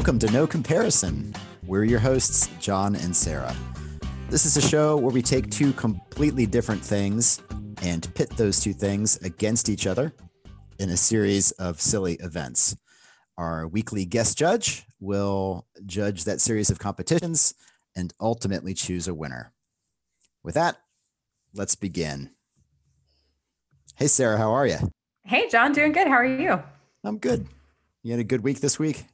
Welcome to No Comparison. We're your hosts, John and Sarah. This is a show where we take two completely different things and pit those two things against each other in a series of silly events. Our weekly guest judge will judge that series of competitions and ultimately choose a winner. With that, let's begin. Hey, Sarah, how are you? Hey, John, doing good. How are you? I'm good. You had a good week this week?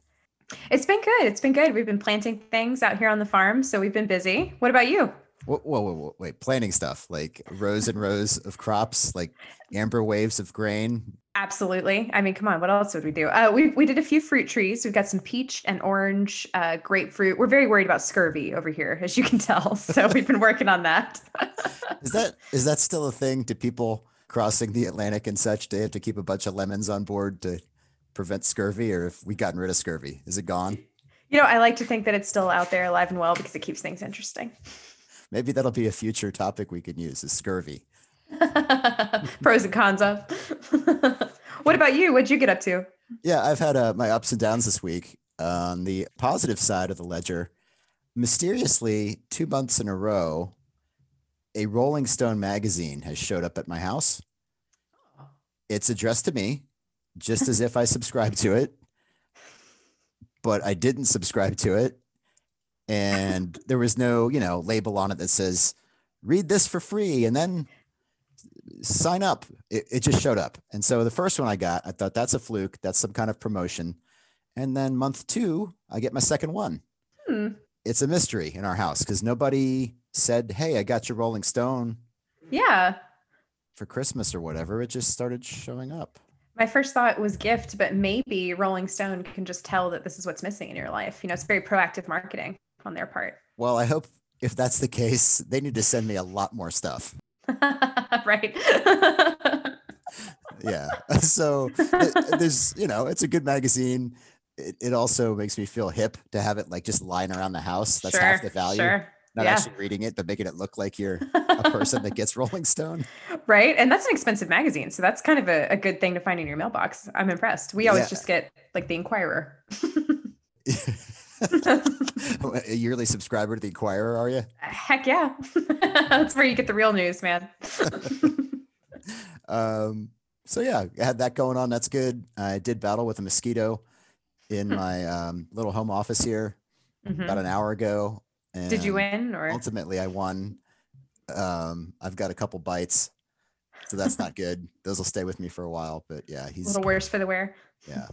It's been good. It's been good. We've been planting things out here on the farm, so we've been busy. What about you? Whoa, whoa, whoa, whoa, wait, planting stuff like rows and rows of crops, like amber waves of grain. Absolutely. I mean, come on. What else would we do? Uh, we we did a few fruit trees. We've got some peach and orange, uh, grapefruit. We're very worried about scurvy over here, as you can tell. So we've been working on that. is that is that still a thing? Do people crossing the Atlantic and such? Do they have to keep a bunch of lemons on board to prevent scurvy, or if we've gotten rid of scurvy? Is it gone? You know, I like to think that it's still out there, alive and well, because it keeps things interesting. Maybe that'll be a future topic we can use: is scurvy. Pros and cons of. what about you? What'd you get up to? Yeah, I've had uh, my ups and downs this week. On the positive side of the ledger, mysteriously, two months in a row, a Rolling Stone magazine has showed up at my house. It's addressed to me, just as if I subscribed to it, but I didn't subscribe to it. And there was no, you know, label on it that says, read this for free and then sign up. It, it just showed up. And so the first one I got, I thought that's a fluke. That's some kind of promotion. And then month two, I get my second one. Hmm. It's a mystery in our house because nobody said, Hey, I got your Rolling Stone. Yeah. For Christmas or whatever. It just started showing up. My first thought was gift, but maybe Rolling Stone can just tell that this is what's missing in your life. You know, it's very proactive marketing on their part. Well, I hope if that's the case, they need to send me a lot more stuff. right. yeah. So there's, you know, it's a good magazine. It, it also makes me feel hip to have it like just lying around the house. That's sure, half the value. Sure. Not yeah. actually reading it, but making it look like you're a person that gets Rolling Stone. Right. And that's an expensive magazine. So that's kind of a, a good thing to find in your mailbox. I'm impressed. We always yeah. just get like the Inquirer. a yearly subscriber to the Inquirer, are you? Heck yeah. That's where you get the real news, man. um, so yeah, I had that going on. That's good. I did battle with a mosquito in my um, little home office here mm-hmm. about an hour ago. Did you win or ultimately I won. Um, I've got a couple bites, so that's not good. Those will stay with me for a while, but yeah, he's a little worse for the wear. Yeah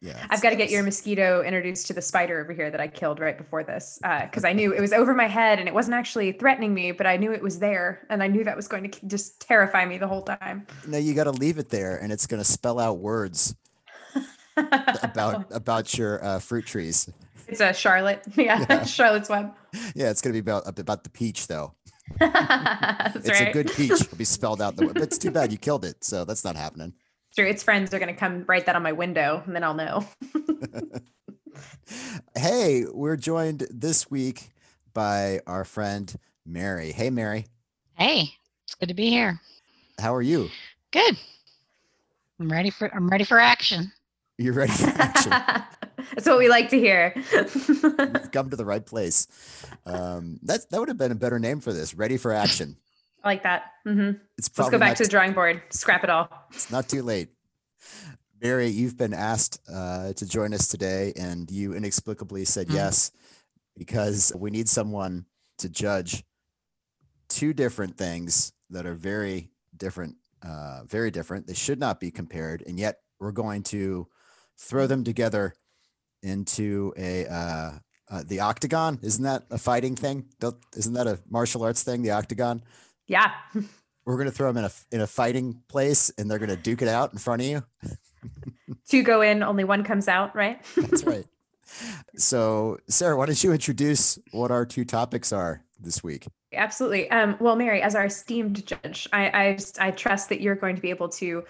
yeah i've got to get your mosquito introduced to the spider over here that i killed right before this because uh, i knew it was over my head and it wasn't actually threatening me but i knew it was there and i knew that was going to just terrify me the whole time no you got to leave it there and it's going to spell out words about about your uh, fruit trees it's a charlotte yeah, yeah. charlotte's web yeah it's going to be about about the peach though it's right. a good peach it'll be spelled out the but it's too bad you killed it so that's not happening True. Its friends are going to come write that on my window and then I'll know. hey, we're joined this week by our friend Mary. Hey, Mary. Hey, it's good to be here. How are you? Good. I'm ready for I'm ready for action. You're ready for action. That's what we like to hear. Come to the right place. Um, that that would have been a better name for this. Ready for action. I like that. Mm-hmm. It's Let's go back to the drawing board. Scrap it all. It's not too late. Mary, you've been asked uh, to join us today, and you inexplicably said mm-hmm. yes because we need someone to judge two different things that are very different. Uh, very different. They should not be compared, and yet we're going to throw them together into a uh, uh, the octagon. Isn't that a fighting thing? Isn't that a martial arts thing? The octagon. Yeah. We're gonna throw them in a in a fighting place, and they're gonna duke it out in front of you. Two go in, only one comes out, right? That's right. So, Sarah, why don't you introduce what our two topics are this week? Absolutely. Um, well, Mary, as our esteemed judge, I, I just, I trust that you're going to be able to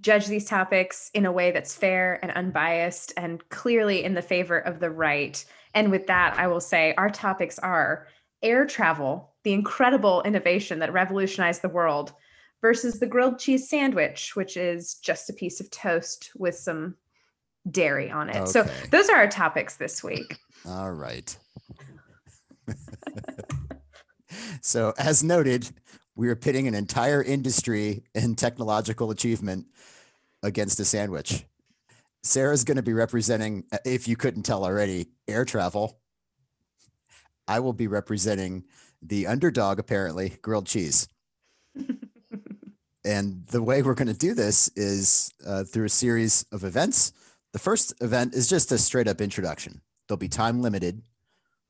judge these topics in a way that's fair and unbiased and clearly in the favor of the right. And with that, I will say our topics are air travel the incredible innovation that revolutionized the world versus the grilled cheese sandwich, which is just a piece of toast with some dairy on it. So those are our topics this week. All right. so, as noted, we are pitting an entire industry and technological achievement against a sandwich. Sarah's going to be representing, if you couldn't tell already, air travel. I will be representing the underdog, apparently, grilled cheese. and the way we're going to do this is uh, through a series of events. The first event is just a straight up introduction. They'll be time limited,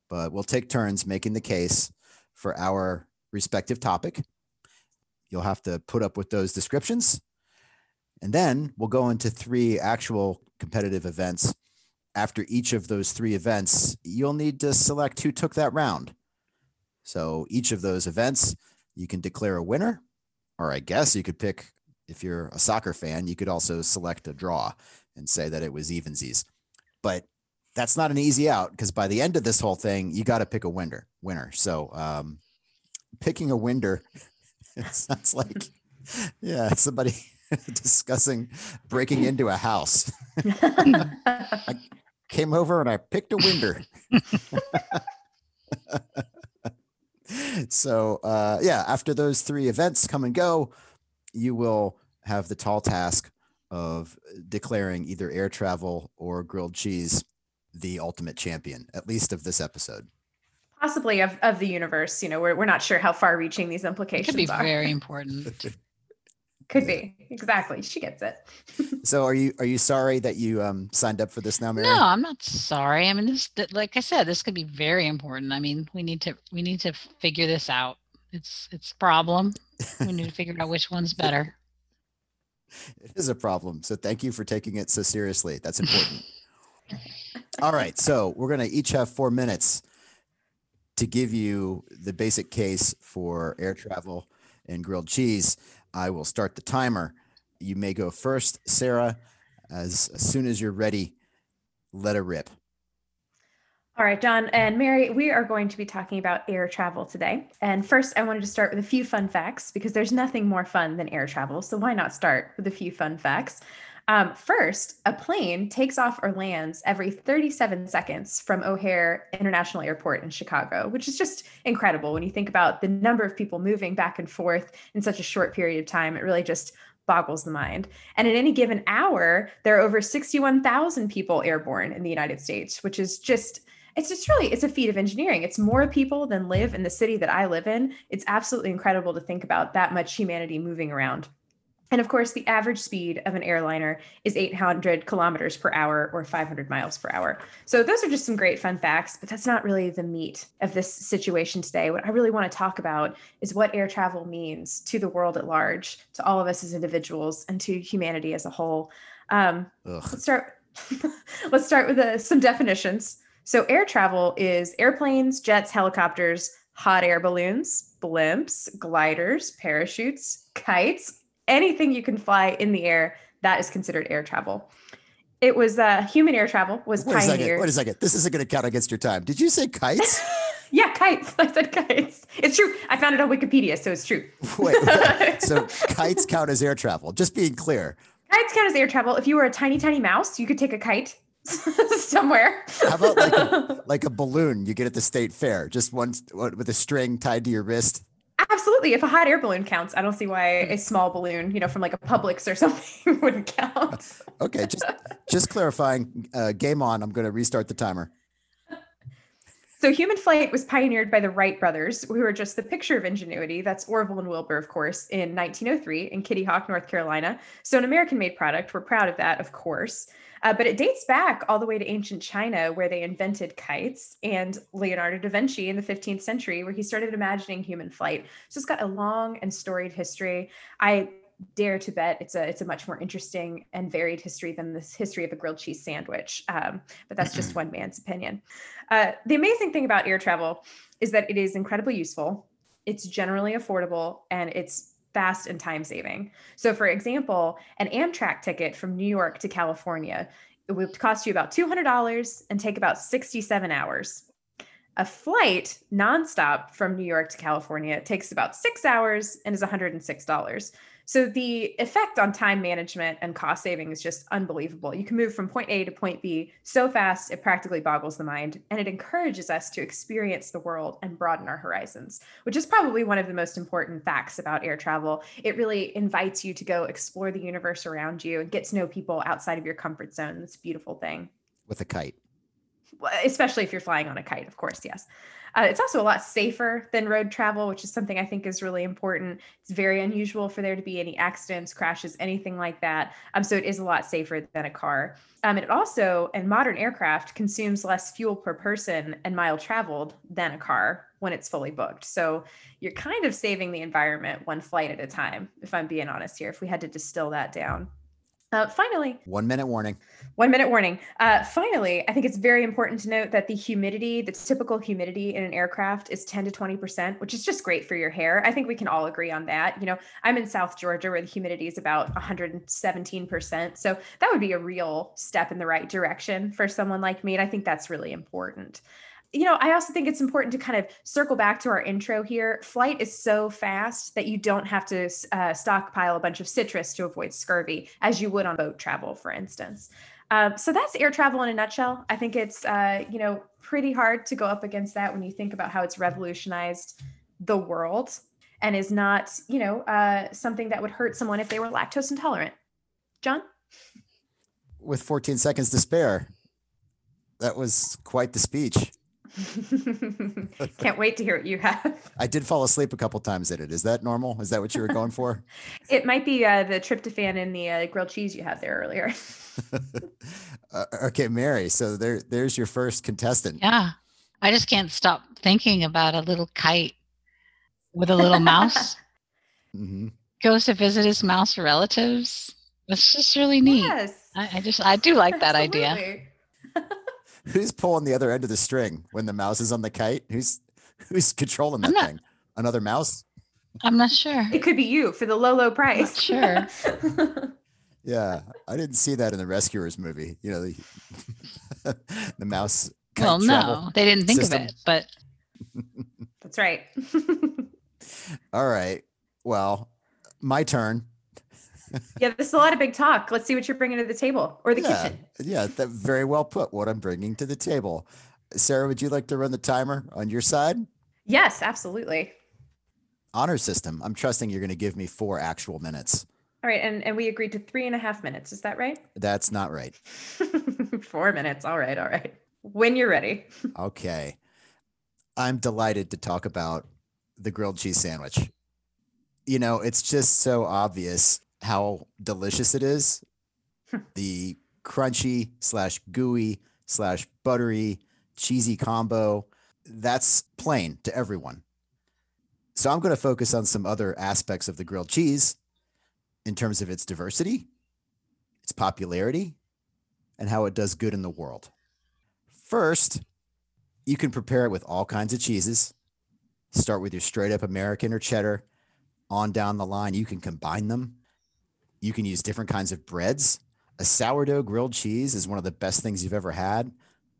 but we'll take turns making the case for our respective topic. You'll have to put up with those descriptions. And then we'll go into three actual competitive events. After each of those three events, you'll need to select who took that round. So each of those events, you can declare a winner, or I guess you could pick, if you're a soccer fan, you could also select a draw and say that it was evensies. But that's not an easy out because by the end of this whole thing, you got to pick a winner. Winner. So um, picking a winner it sounds like yeah somebody discussing breaking into a house. I came over and I picked a winner. so uh, yeah, after those three events come and go, you will have the tall task of declaring either air travel or grilled cheese the ultimate champion, at least of this episode. Possibly of, of the universe. You know, we're, we're not sure how far reaching these implications could be are. very important. Could Yeah. be. Exactly. She gets it. So are you are you sorry that you um signed up for this now, Mary? No, I'm not sorry. I mean, this, like I said, this could be very important. I mean, we need to, we need to figure this out. It's, it's a problem. We need to figure out which one's better. It is a problem. So thank you for taking it so seriously. That's important. All right. So we're going to each have four minutes to give you the basic case for air travel and grilled cheese. I will start the timer. You may go first, Sarah. As, as soon as you're ready, let it rip. All right, John and Mary, we are going to be talking about air travel today. And first, I wanted to start with a few fun facts because there's nothing more fun than air travel. So why not start with a few fun facts? Um, first, a plane takes off or lands every 37 seconds from O'Hare International Airport in Chicago, which is just incredible when you think about the number of people moving back and forth in such a short period of time. It really just boggles the mind. And in any given hour, there are over 61,000 people airborne in the United States, which is just it's just really it's a feat of engineering it's more people than live in the city that i live in it's absolutely incredible to think about that much humanity moving around and of course the average speed of an airliner is 800 kilometers per hour or 500 miles per hour. So those are just some great fun facts but that's not really the meat of this situation today. What i really want to talk about is what air travel means to the world at large to all of us as individuals and to humanity as a whole. Um, let's start let's start with uh, some definitions. So air travel is airplanes jets helicopters hot air balloons blimps gliders parachutes kites anything you can fly in the air that is considered air travel it was uh, human air travel was Wait a second. Wait a second. This isn't going to count against your time. Did you say kites? yeah kites i said kites it's true i found it on wikipedia so it's true Wait. so kites count as air travel. Just being clear. kites count as air travel if you were a tiny tiny mouse you could take a kite somewhere How about like a, like a balloon you get at the state fair, just one with a string tied to your wrist? Absolutely. If a hot air balloon counts, I don't see why a small balloon, you know, from like a Publix or something wouldn't count. Okay, just just clarifying. Uh, game on. I'm going to restart the timer. So human flight was pioneered by the Wright brothers, who are just the picture of ingenuity. That's Orville and Wilbur, of course, in 1903 in Kitty Hawk, North Carolina. So an American-made product. We're proud of that, of course. Uh, but it dates back all the way to ancient China, where they invented kites, and Leonardo da Vinci in the 15th century, where he started imagining human flight. So it's got a long and storied history. I dare to bet it's a it's a much more interesting and varied history than this history of a grilled cheese sandwich. Um, but that's just one man's opinion. Uh, the amazing thing about air travel is that it is incredibly useful. It's generally affordable and it's fast and time saving. So, for example, an Amtrak ticket from New York to California it would cost you about $200 and take about 67 hours. A flight nonstop from New York to California takes about six hours and is $106. So the effect on time management and cost saving is just unbelievable. You can move from point A to point B so fast, it practically boggles the mind. And it encourages us to experience the world and broaden our horizons, which is probably one of the most important facts about air travel. It really invites you to go explore the universe around you and get to know people outside of your comfort zone. It's a beautiful thing. With a kite. Especially if you're flying on a kite, of course, yes. Uh, it's also a lot safer than road travel, which is something I think is really important. It's very unusual for there to be any accidents, crashes, anything like that. Um, so it is a lot safer than a car. Um, it also, in modern aircraft, consumes less fuel per person and mile traveled than a car when it's fully booked. So you're kind of saving the environment one flight at a time, if I'm being honest here, if we had to distill that down. Uh, finally, one minute warning. One minute warning. Uh, finally, I think it's very important to note that the humidity, the typical humidity in an aircraft is 10 to 20%, which is just great for your hair. I think we can all agree on that. You know, I'm in South Georgia where the humidity is about 117%. So that would be a real step in the right direction for someone like me. And I think that's really important you know, I also think it's important to kind of circle back to our intro here. Flight is so fast that you don't have to uh, stockpile a bunch of citrus to avoid scurvy, as you would on boat travel, for instance. Um, so that's air travel in a nutshell. I think it's, uh, you know, pretty hard to go up against that when you think about how it's revolutionized the world and is not, you know, uh, something that would hurt someone if they were lactose intolerant. John? With 14 seconds to spare, that was quite the speech. Can't wait to hear what you have. I did fall asleep a couple times in it. Is that normal? Is that what you were going for? it might be uh, the tryptophan in the uh, grilled cheese you had there earlier. uh, okay, Mary. So there, there's your first contestant. Yeah, I just can't stop thinking about a little kite with a little mouse. mm-hmm. Goes to visit his mouse relatives. It's just really neat. Yes. I, I just I do like that idea who's pulling the other end of the string when the mouse is on the kite? Who's who's controlling that not, thing? Another mouse? I'm not sure. It could be you for the low, low price. sure. yeah, I didn't see that in the Rescuers movie. You know, the the mouse. Well, no, they didn't think system. of it, but that's right. All right. Well, my turn yeah, this is a lot of big talk. Let's see what you're bringing to the table or the yeah, kitchen. Yeah, that very well put. What I'm bringing to the table. Sarah, would you like to run the timer on your side? Yes, absolutely. Honor system. I'm trusting you're going to give me four actual minutes. All right, and and we agreed to three and a half minutes. Is that right? That's not right. four minutes. All right, all right. When you're ready. okay. I'm delighted to talk about the grilled cheese sandwich. You know, it's just so obvious how delicious it is. Hmm. the crunchy slash gooey slash buttery cheesy combo. That's plain to everyone. So I'm going to focus on some other aspects of the grilled cheese in terms of its diversity, its popularity, and how it does good in the world. First, you can prepare it with all kinds of cheeses. Start with your straight up American or cheddar. On down the line, you can combine them you can use different kinds of breads. A sourdough grilled cheese is one of the best things you've ever had.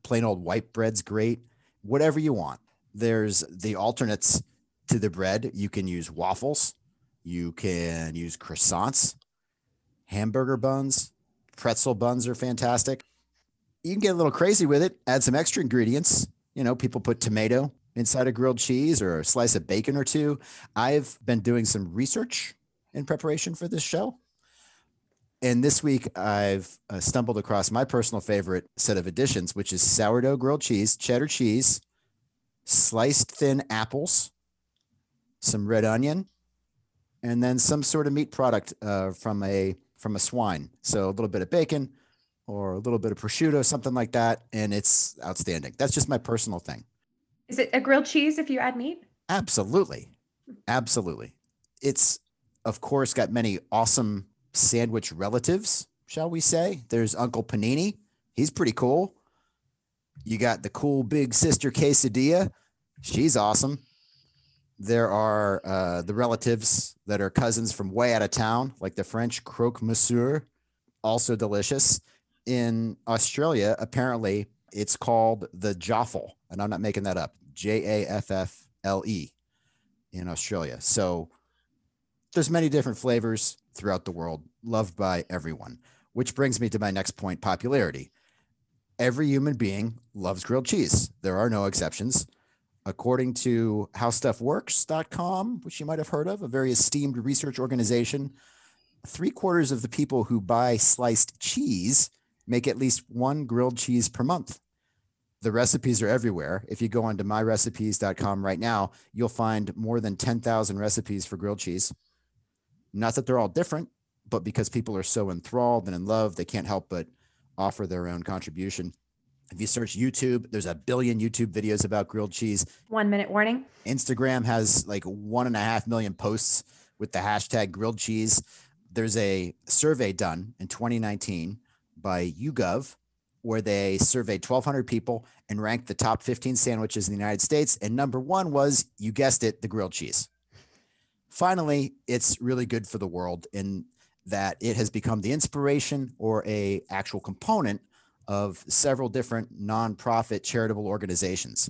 Plain old white bread's great. Whatever you want. There's the alternates to the bread. You can use waffles. You can use croissants, hamburger buns, pretzel buns are fantastic. You can get a little crazy with it, add some extra ingredients. You know, people put tomato inside a grilled cheese or a slice of bacon or two. I've been doing some research in preparation for this show and this week I've uh, stumbled across my personal favorite set of additions, which is sourdough grilled cheese, cheddar cheese, sliced thin apples, some red onion, and then some sort of meat product uh, from a from a swine. So a little bit of bacon or a little bit of prosciutto, something like that, and it's outstanding. That's just my personal thing. Is it a grilled cheese if you add meat? Absolutely, absolutely. It's of course got many awesome sandwich relatives, shall we say. There's Uncle Panini. He's pretty cool. You got the cool big sister quesadilla. She's awesome. There are uh, the relatives that are cousins from way out of town, like the French croque monsieur, also delicious. In Australia, apparently, it's called the jaffle, and I'm not making that up. J A F F L E in Australia. So there's many different flavors throughout the world, loved by everyone. Which brings me to my next point popularity. Every human being loves grilled cheese. There are no exceptions. According to howstuffworks.com, which you might have heard of, a very esteemed research organization, three quarters of the people who buy sliced cheese make at least one grilled cheese per month. The recipes are everywhere. If you go onto myrecipes.com right now, you'll find more than 10,000 recipes for grilled cheese. Not that they're all different, but because people are so enthralled and in love, they can't help but offer their own contribution. If you search YouTube, there's a billion YouTube videos about grilled cheese. One minute warning. Instagram has like one and a half million posts with the hashtag grilled cheese. There's a survey done in 2019 by YouGov where they surveyed 1,200 people and ranked the top 15 sandwiches in the United States. And number one was, you guessed it, the grilled cheese. Finally, it's really good for the world in that it has become the inspiration or a actual component of several different nonprofit charitable organizations.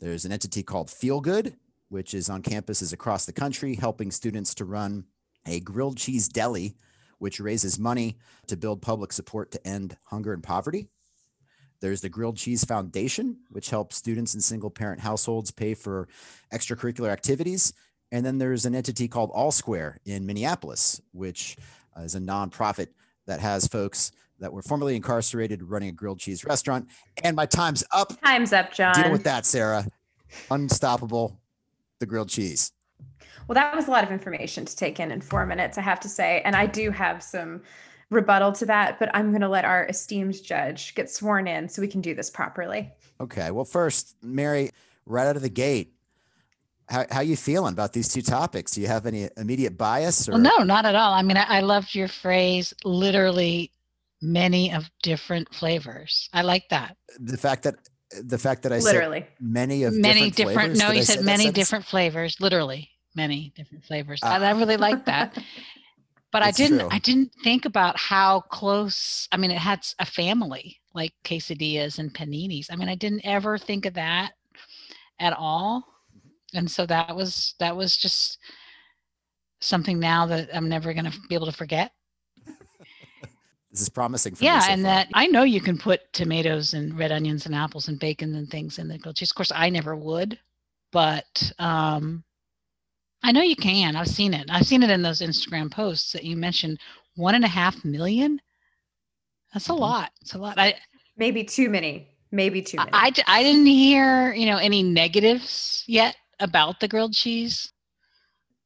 There's an entity called Feel Good, which is on campuses across the country, helping students to run a grilled cheese deli, which raises money to build public support to end hunger and poverty. There's the Grilled Cheese Foundation, which helps students in single parent households pay for extracurricular activities. And then there's an entity called All Square in Minneapolis, which uh, is a nonprofit that has folks that were formerly incarcerated running a grilled cheese restaurant. And my time's up. Time's up, John. Deal with that, Sarah. Unstoppable, the grilled cheese. Well, that was a lot of information to take in in four minutes, I have to say. And I do have some rebuttal to that, but I'm going to let our esteemed judge get sworn in so we can do this properly. Okay. Well, first, Mary, right out of the gate, how how you feeling about these two topics? Do you have any immediate bias? Or? Well, no, not at all. I mean, I, I loved your phrase, literally many of different flavors. I like that. The fact that the fact that I literally said many of many different, different no, you said many different flavors, literally many different flavors. Uh, I, I really like that. But I didn't true. I didn't think about how close I mean it had a family like quesadillas and paninis. I mean I didn't ever think of that at all and so that was that was just something now that I'm never going to be able to forget. this is promising. For yeah, so and far. that I know you can put tomatoes and red onions and apples and bacon and things in the grilled cheese. Of course, I never would, but um, I know you can. I've seen it. I've seen it in those Instagram posts that you mentioned. One and a half million. That's a mm-hmm. lot. It's a lot. I maybe too many. Maybe too many. I, I, I didn't hear you know any negatives yet about the grilled cheese?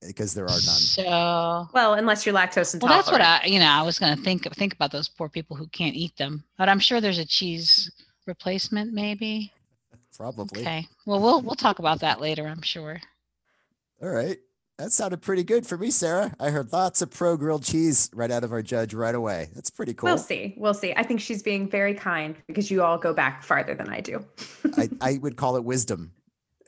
Because there are none. So well, unless you're lactose intolerant. Well, that's what I, you know, I was going to think think about those poor people who can't eat them. But I'm sure there's a cheese replacement, maybe. Probably. Okay. Well, we'll we'll talk about that later. I'm sure. All right. That sounded pretty good for me, Sarah. I heard lots of pro grilled cheese right out of our judge right away. That's pretty cool. We'll see. We'll see. I think she's being very kind because you all go back farther than I do. I, I would call it wisdom.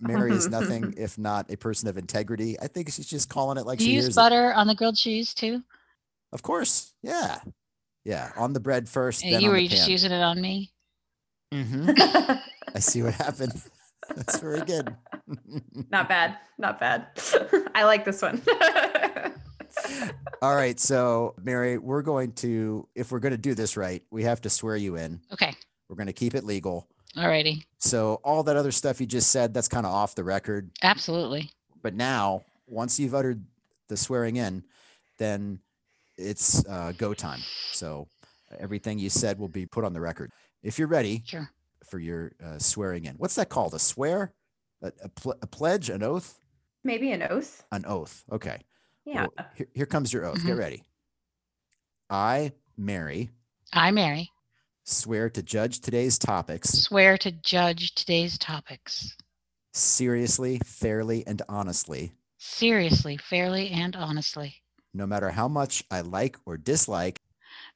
Mary is nothing if not a person of integrity. I think she's just calling it like Do she you use butter it. on the grilled cheese too? Of course. Yeah. Yeah. On the bread first. And you were just using it on me. Mm-hmm. I see what happened. That's very good. not bad. Not bad. I like this one. All right. So, Mary, we're going to, if we're going to do this right, we have to swear you in. Okay. We're going to keep it legal. Alrighty. So all that other stuff you just said, that's kind of off the record. Absolutely. But now, once you've uttered the swearing in, then it's uh, go time. So everything you said will be put on the record. If you're ready sure. for your uh, swearing in, what's that called? A swear? A, a, pl- a, pledge? An oath? Maybe an oath. An oath. Okay. Yeah. Well, here, here, comes your oath. Mm-hmm. Get ready. I, Mary. I, Mary Swear to judge today's topics. Swear to judge today's topics. Seriously, fairly, and honestly. Seriously, fairly, and honestly. No matter how much I like or dislike.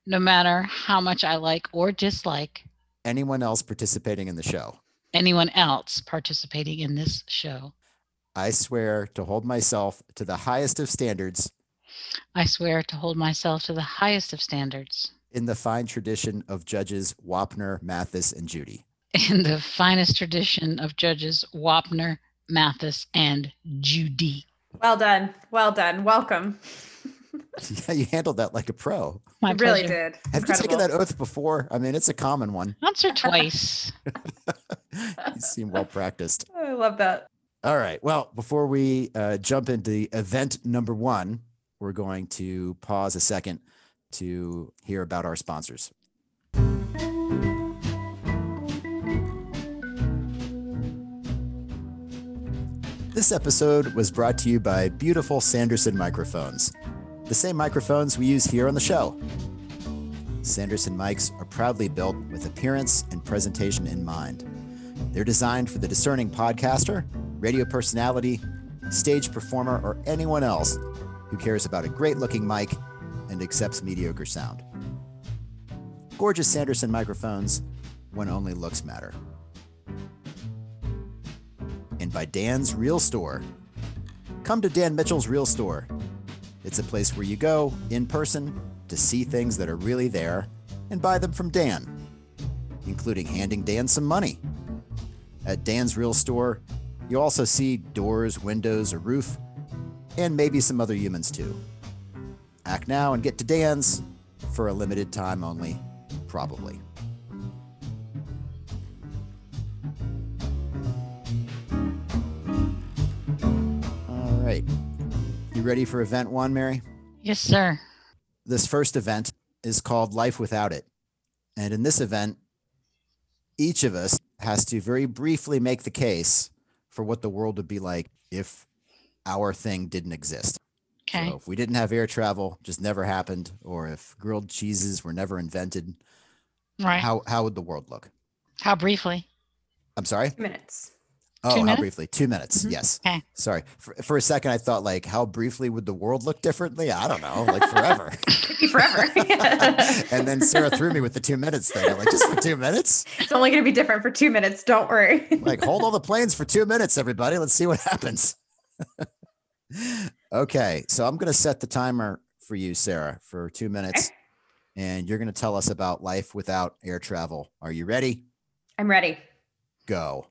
No matter how much I like or dislike. Anyone else participating in the show. Anyone else participating in this show. I swear to hold myself to the highest of standards. I swear to hold myself to the highest of standards in the fine tradition of judges Wapner, Mathis, and Judy. in the finest tradition of judges Wapner, Mathis, and Judy. Well done. Well done. Welcome. yeah, you handled that like a pro. I really did. Have Incredible. you taken that oath before? I mean, it's a common one. Once or twice. you seem well practiced. I love that. All right. Well, before we uh, jump into event number one, we're going to pause a second to hear about our sponsors. This episode was brought to you by beautiful Sanderson microphones, the same microphones we use here on the show. Sanderson mics are proudly built with appearance and presentation in mind. They're designed for the discerning podcaster, radio personality, stage performer, or anyone else who cares about a great looking mic and accepts mediocre sound. Gorgeous Sanderson microphones when only looks matter and by Dan's Real Store. Come to Dan Mitchell's Real Store. It's a place where you go in person to see things that are really there and buy them from Dan, including handing Dan some money. At Dan's Real Store, you also see doors, windows, a roof, and maybe some other humans too. Act now and get to Dan's for a limited time only, probably. All right. You ready for event one, Mary? Yes, sir. This first event is called Life Without It. And in this event, each of us has to very briefly make the case for what the world would be like if our thing didn't exist. Okay. So if we didn't have air travel, just never happened, or if grilled cheeses were never invented, right? How how would the world look? How briefly? I'm sorry. Two Minutes. Oh, how briefly? Two minutes. Mm-hmm. Yes. Okay. Sorry. For, for a second, I thought like, how briefly would the world look differently? I don't know, like forever. forever. and then Sarah threw me with the two minutes thing. I'm like, just for two minutes? It's only going to be different for two minutes. Don't worry. like, hold all the planes for two minutes, everybody. Let's see what happens. okay. So I'm going to set the timer for you, Sarah, for two minutes. Okay. And you're going to tell us about life without air travel. Are you ready? I'm ready. Go.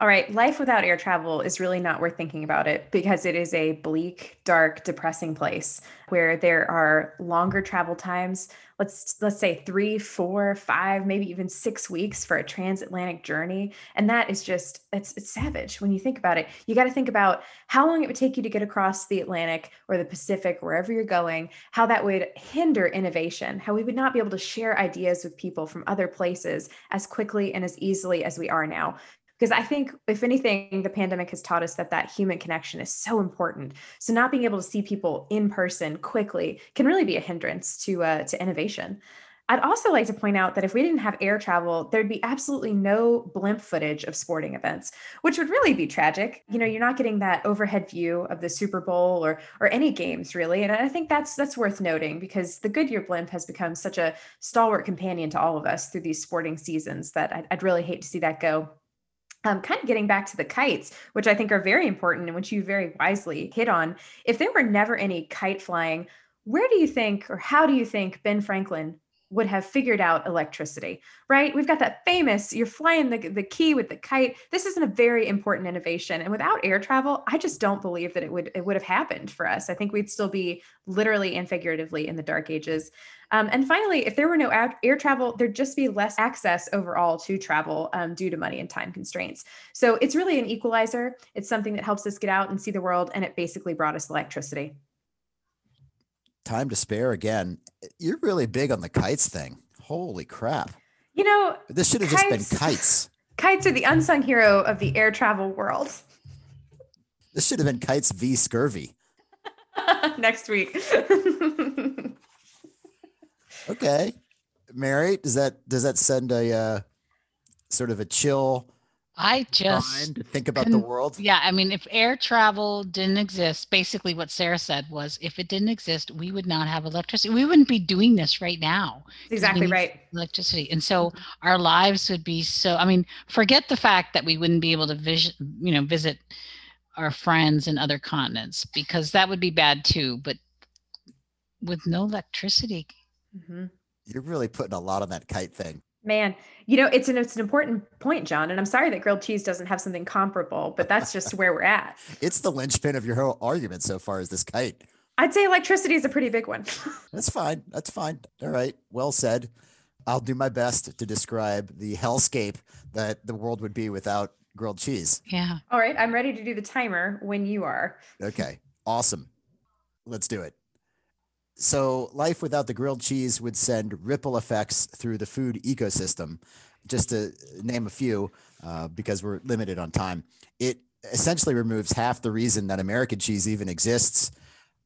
All right, life without air travel is really not worth thinking about it because it is a bleak, dark, depressing place where there are longer travel times. Let's let's say three four five maybe even 6 weeks for a transatlantic journey, and that is just it's it's savage when you think about it. You got to think about how long it would take you to get across the Atlantic or the Pacific wherever you're going, how that would hinder innovation, how we would not be able to share ideas with people from other places as quickly and as easily as we are now because i think if anything the pandemic has taught us that that human connection is so important. So not being able to see people in person quickly can really be a hindrance to uh, to innovation. I'd also like to point out that if we didn't have air travel, there'd be absolutely no blimp footage of sporting events, which would really be tragic. You know, you're not getting that overhead view of the Super Bowl or or any games really, and I think that's that's worth noting because the Goodyear blimp has become such a stalwart companion to all of us through these sporting seasons that I'd, I'd really hate to see that go um, kind of getting back to the kites, which I think are very important and which you very wisely hit on. If there were never any kite flying, where do you think, or how do you think Ben Franklin would have figured out electricity, right? We've got that famous, you're flying the, the key with the kite. This isn't a very important innovation. And without air travel, I just don't believe that it would it would have happened for us. I think we'd still be literally and figuratively in the dark ages. Um, and finally, if there were no air travel, there'd just be less access overall to travel um, due to money and time constraints. So it's really an equalizer. It's something that helps us get out and see the world. And it basically brought us electricity time to spare again. You're really big on the kites thing. Holy crap. You know, this should have just been kites. Kites are the unsung hero of the air travel world. This should have been kites v scurvy. Next week. okay. Mary, does that does that send a uh, sort of a chill I just to think about the world. Yeah, I mean, if air travel didn't exist, basically what Sarah said was, if it didn't exist, we would not have electricity. We wouldn't be doing this right now. Exactly right. Electricity, and so our lives would be so. I mean, forget the fact that we wouldn't be able to visit, you know, visit our friends in other continents because that would be bad too. But with no electricity, mm-hmm. you're really putting a lot on that kite thing. Man, you know, it's an it's an important point, John, and I'm sorry that grilled cheese doesn't have something comparable, but that's just where we're at. It's the linchpin of your whole argument so far is this kite. I'd say electricity is a pretty big one. that's fine. That's fine. All right. Well said. I'll do my best to describe the hellscape that the world would be without grilled cheese. Yeah. All right. I'm ready to do the timer when you are. Okay. Awesome. Let's do it. So, life without the grilled cheese would send ripple effects through the food ecosystem. Just to name a few, uh, because we're limited on time, it essentially removes half the reason that American cheese even exists.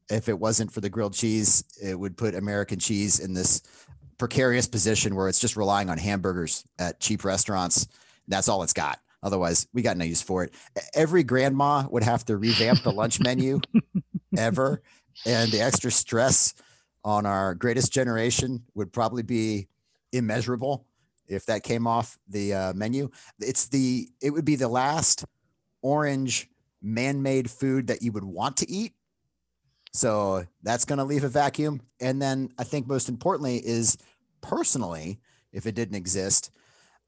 If it wasn't for the grilled cheese, it would put American cheese in this precarious position where it's just relying on hamburgers at cheap restaurants. That's all it's got. Otherwise, we got no use for it. Every grandma would have to revamp the lunch menu ever and the extra stress on our greatest generation would probably be immeasurable if that came off the uh, menu. It's the it would be the last orange man-made food that you would want to eat. So that's going to leave a vacuum. And then I think most importantly is personally, if it didn't exist,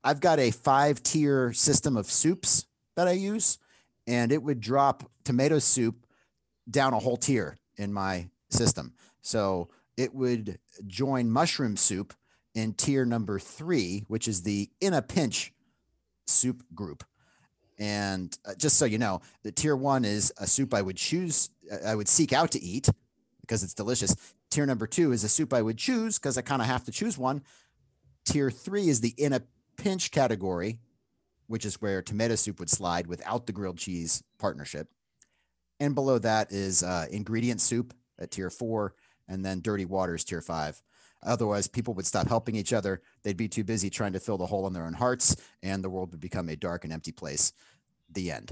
I've got a five-tier system of soups that I use, and it would drop tomato soup down a whole tier in my system. So it would join mushroom soup in tier number three, which is the in a pinch soup group. And uh, just so you know, the tier one is a soup I would choose, uh, I would seek out to eat because it's delicious. Tier number two is a soup I would choose because I kind of have to choose one. Tier three is the in a pinch category, which is where tomato soup would slide without the grilled cheese partnership. And below that is uh, ingredient soup at tier four, and then dirty waters tier five. Otherwise, people would stop helping each other. They'd be too busy trying to fill the hole in their own hearts, and the world would become a dark and empty place. The end.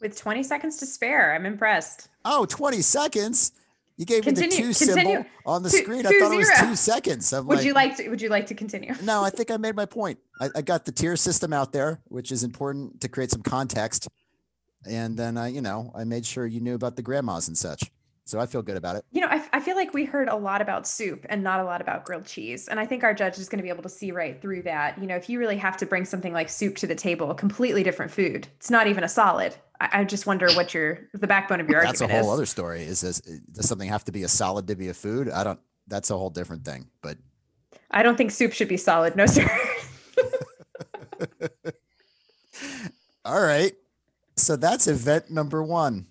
With 20 seconds to spare, I'm impressed. Oh, 20 seconds. You gave continue, me the two continue. symbol on the two, screen. I thought zero. it was two seconds. I'm would like, you like to would you like to continue? no, I think I made my point. I, I got the tier system out there, which is important to create some context and then I, you know, I made sure you knew about the grandmas and such. So I feel good about it. You know, I, I feel like we heard a lot about soup and not a lot about grilled cheese. And I think our judge is going to be able to see right through that. You know, if you really have to bring something like soup to the table, a completely different food, it's not even a solid. I, I just wonder what your, the backbone of your that's argument That's a whole is. other story. Is this, does something have to be a solid to be a food? I don't, that's a whole different thing, but. I don't think soup should be solid. No, sir. All right. So that's event number one.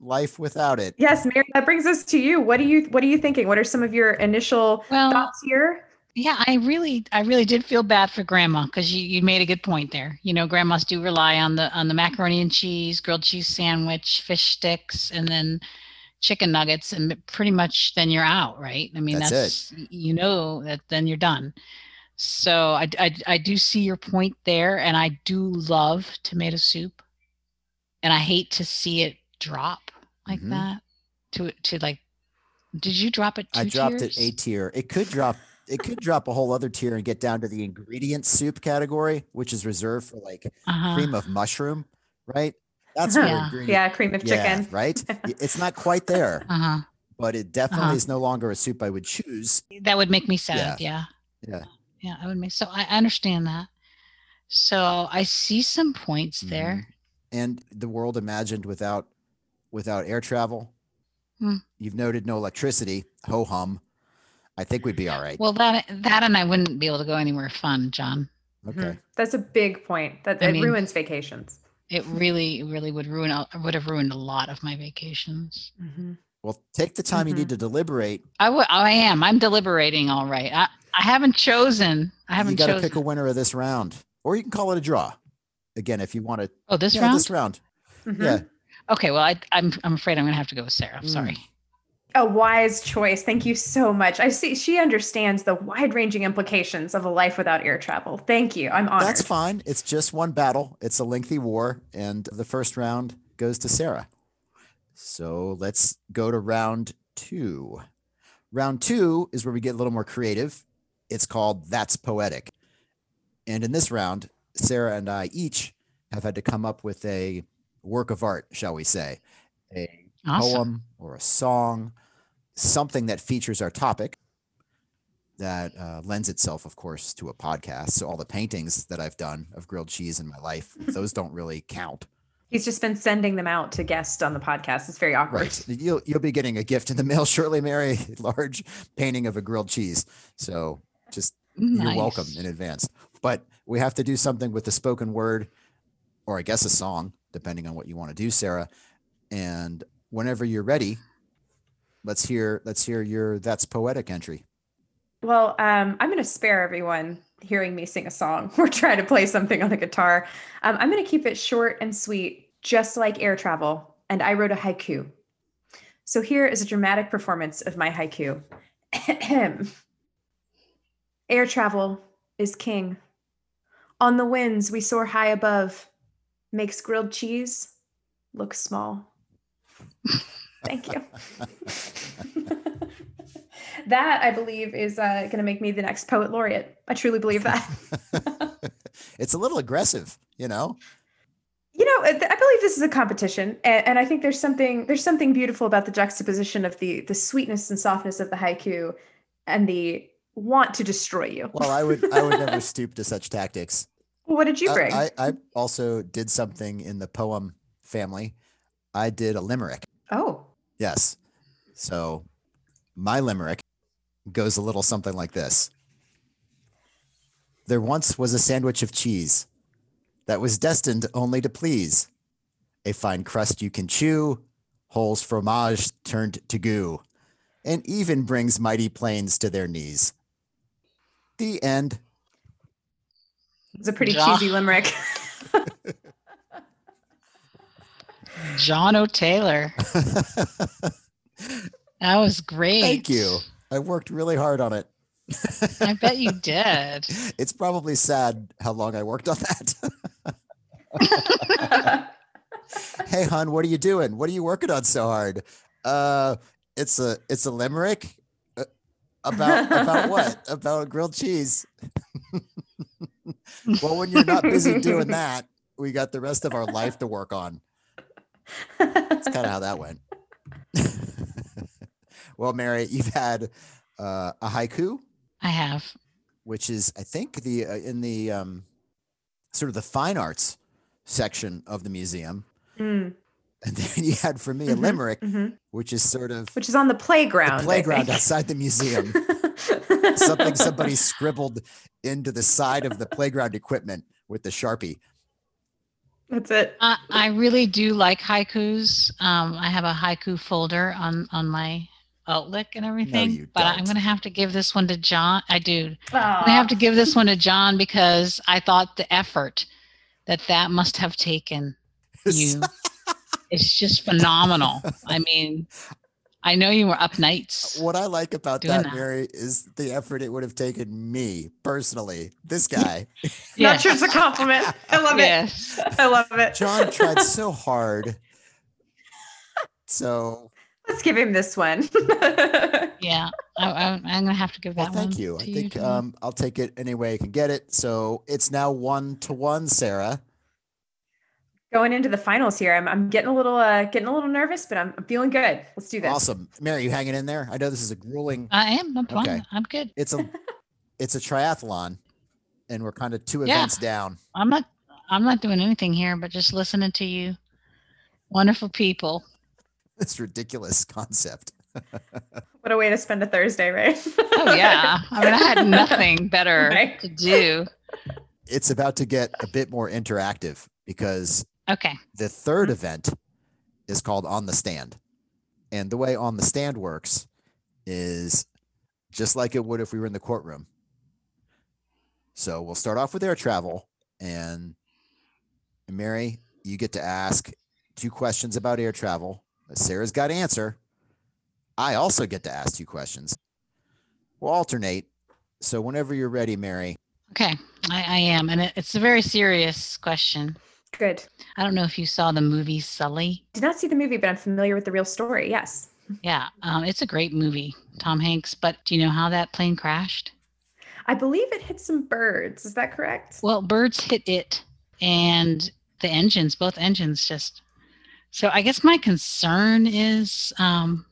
Life without it. Yes, Mary, that brings us to you. What are you what are you thinking? What are some of your initial well, thoughts here? Yeah, I really I really did feel bad for grandma because you, you made a good point there. You know, grandmas do rely on the on the macaroni and cheese, grilled cheese sandwich, fish sticks, and then chicken nuggets, and pretty much then you're out, right? I mean, that's, that's you know that then you're done. So I, I, I do see your point there, and I do love tomato soup and I hate to see it drop like mm-hmm. that to to like. Did you drop it? I dropped tiers? it a tier. It could drop. It could drop a whole other tier and get down to the ingredient soup category, which is reserved for like uh-huh. cream of mushroom, right? That's yeah. yeah, cream of chicken, right? it's not quite there, uh-huh. but it definitely uh-huh. is no longer a soup I would choose. That would make me sad. Yeah, yeah, yeah. yeah I would make so. I understand that. So I see some points mm-hmm. there and the world imagined without without air travel. Hmm. You've noted no electricity. Ho hum. I think we'd be all right. Well, that that and I wouldn't be able to go anywhere fun, John. Okay, mm-hmm. that's a big point. That it mean, ruins vacations. It really, really would ruin. I would have ruined a lot of my vacations. Mm-hmm. Well, take the time mm-hmm. you need to deliberate. I would. I am. I'm deliberating. All right. I I haven't chosen. I haven't. You got to pick a winner of this round, or you can call it a draw again if you want to. Oh, this yeah, round. This round. Mm-hmm. Yeah. Okay. Well, I, I'm I'm afraid I'm gonna have to go with Sarah. I'm mm. sorry. A wise choice. Thank you so much. I see she understands the wide-ranging implications of a life without air travel. Thank you. I'm honored. That's fine. It's just one battle. It's a lengthy war, and the first round goes to Sarah. So let's go to round two. Round two is where we get a little more creative. It's called That's Poetic. And in this round, Sarah and I each have had to come up with a work of art, shall we say, a awesome. poem or a song, something that features our topic. that uh, lends itself, of course, to a podcast. So all the paintings that I've done of grilled cheese in my life, those don't really count. He's just been sending them out to guests on the podcast. It's very awkward. Right. You'll you'll be getting a gift in the mail shortly, Mary. Large painting of a grilled cheese. So just nice. you're welcome in advance. But we have to do something with the spoken word, or I guess a song, depending on what you want to do, Sarah. And whenever you're ready, let's hear let's hear your that's poetic entry. Well, um, I'm going to spare everyone hearing me sing a song or try to play something on the guitar. Um, I'm going to keep it short and sweet, just like air travel. And I wrote a haiku. So here is a dramatic performance of my haiku. air travel is king. On the winds, we soar high above, makes grilled cheese look small. Thank you. that I believe is uh, going to make me the next poet laureate. I truly believe that. it's a little aggressive, you know. You know, I believe this is a competition, and, and, I think there's something there's something beautiful about the juxtaposition of the the sweetness and softness of the haiku, and the want to destroy you. Well, I would I would never stoop to such tactics. What did you bring? Uh, I, I also did something in the poem family. I did a limerick. Oh. Yes. So my limerick goes a little something like this There once was a sandwich of cheese that was destined only to please. A fine crust you can chew, holes fromage turned to goo, and even brings mighty plains to their knees. The end. It's a pretty John. cheesy limerick. John O'Taylor. that was great. Thank you. I worked really hard on it. I bet you did. It's probably sad how long I worked on that. hey, hon, what are you doing? What are you working on so hard? Uh, it's a it's a limerick about about what? About grilled cheese. well, when you're not busy doing that, we got the rest of our life to work on. That's kind of how that went. well, Mary, you've had uh, a haiku. I have, which is I think the uh, in the um, sort of the fine arts section of the museum. Mm. And then you had for me a mm-hmm, limerick, mm-hmm. which is sort of which is on the playground. The playground outside the museum. Something somebody scribbled into the side of the playground equipment with the sharpie. That's it. Uh, I really do like haikus. Um, I have a haiku folder on on my Outlook and everything. No, but don't. I'm going to have to give this one to John. I do. I have to give this one to John because I thought the effort that that must have taken you is just phenomenal. I mean, I know you were up nights. What I like about that, that, Mary, is the effort it would have taken me personally. This guy. yes. Not sure it's a compliment. I love yes. it. I love it. John tried so hard. So let's give him this one. yeah, I, am gonna have to give that well, thank one. you. I think um, I'll take it any way I can get it. So it's now one to one, Sarah going into the finals here. I'm, I'm getting a little uh, getting a little nervous, but I'm, I'm feeling good. Let's do this. Awesome, Mary, you hanging in there? I know this is a grueling. I am. I'm fine. Okay. I'm good. It's a it's a triathlon, and we're kind of two yeah. events down. I'm not I'm not doing anything here, but just listening to you, wonderful people. This ridiculous concept. what a way to spend a Thursday, right? oh yeah. I mean, I had nothing better right. to do. It's about to get a bit more interactive because Okay. The third mm-hmm. event is called On the Stand. And the way On the Stand works is just like it would if we were in the courtroom. So we'll start off with air travel. And Mary, you get to ask two questions about air travel. Sarah's got to answer. I also get to ask two questions. We'll alternate. So whenever you're ready, Mary. Okay, I, I am. And it, it's a very serious question. Good. I don't know if you saw the movie Sully. Did not see the movie, but I'm familiar with the real story. Yes. Yeah, um, it's a great movie, Tom Hanks. But do you know how that plane crashed? I believe it hit some birds. Is that correct? Well, birds hit it, and the engines, both engines, just. So I guess my concern is, um,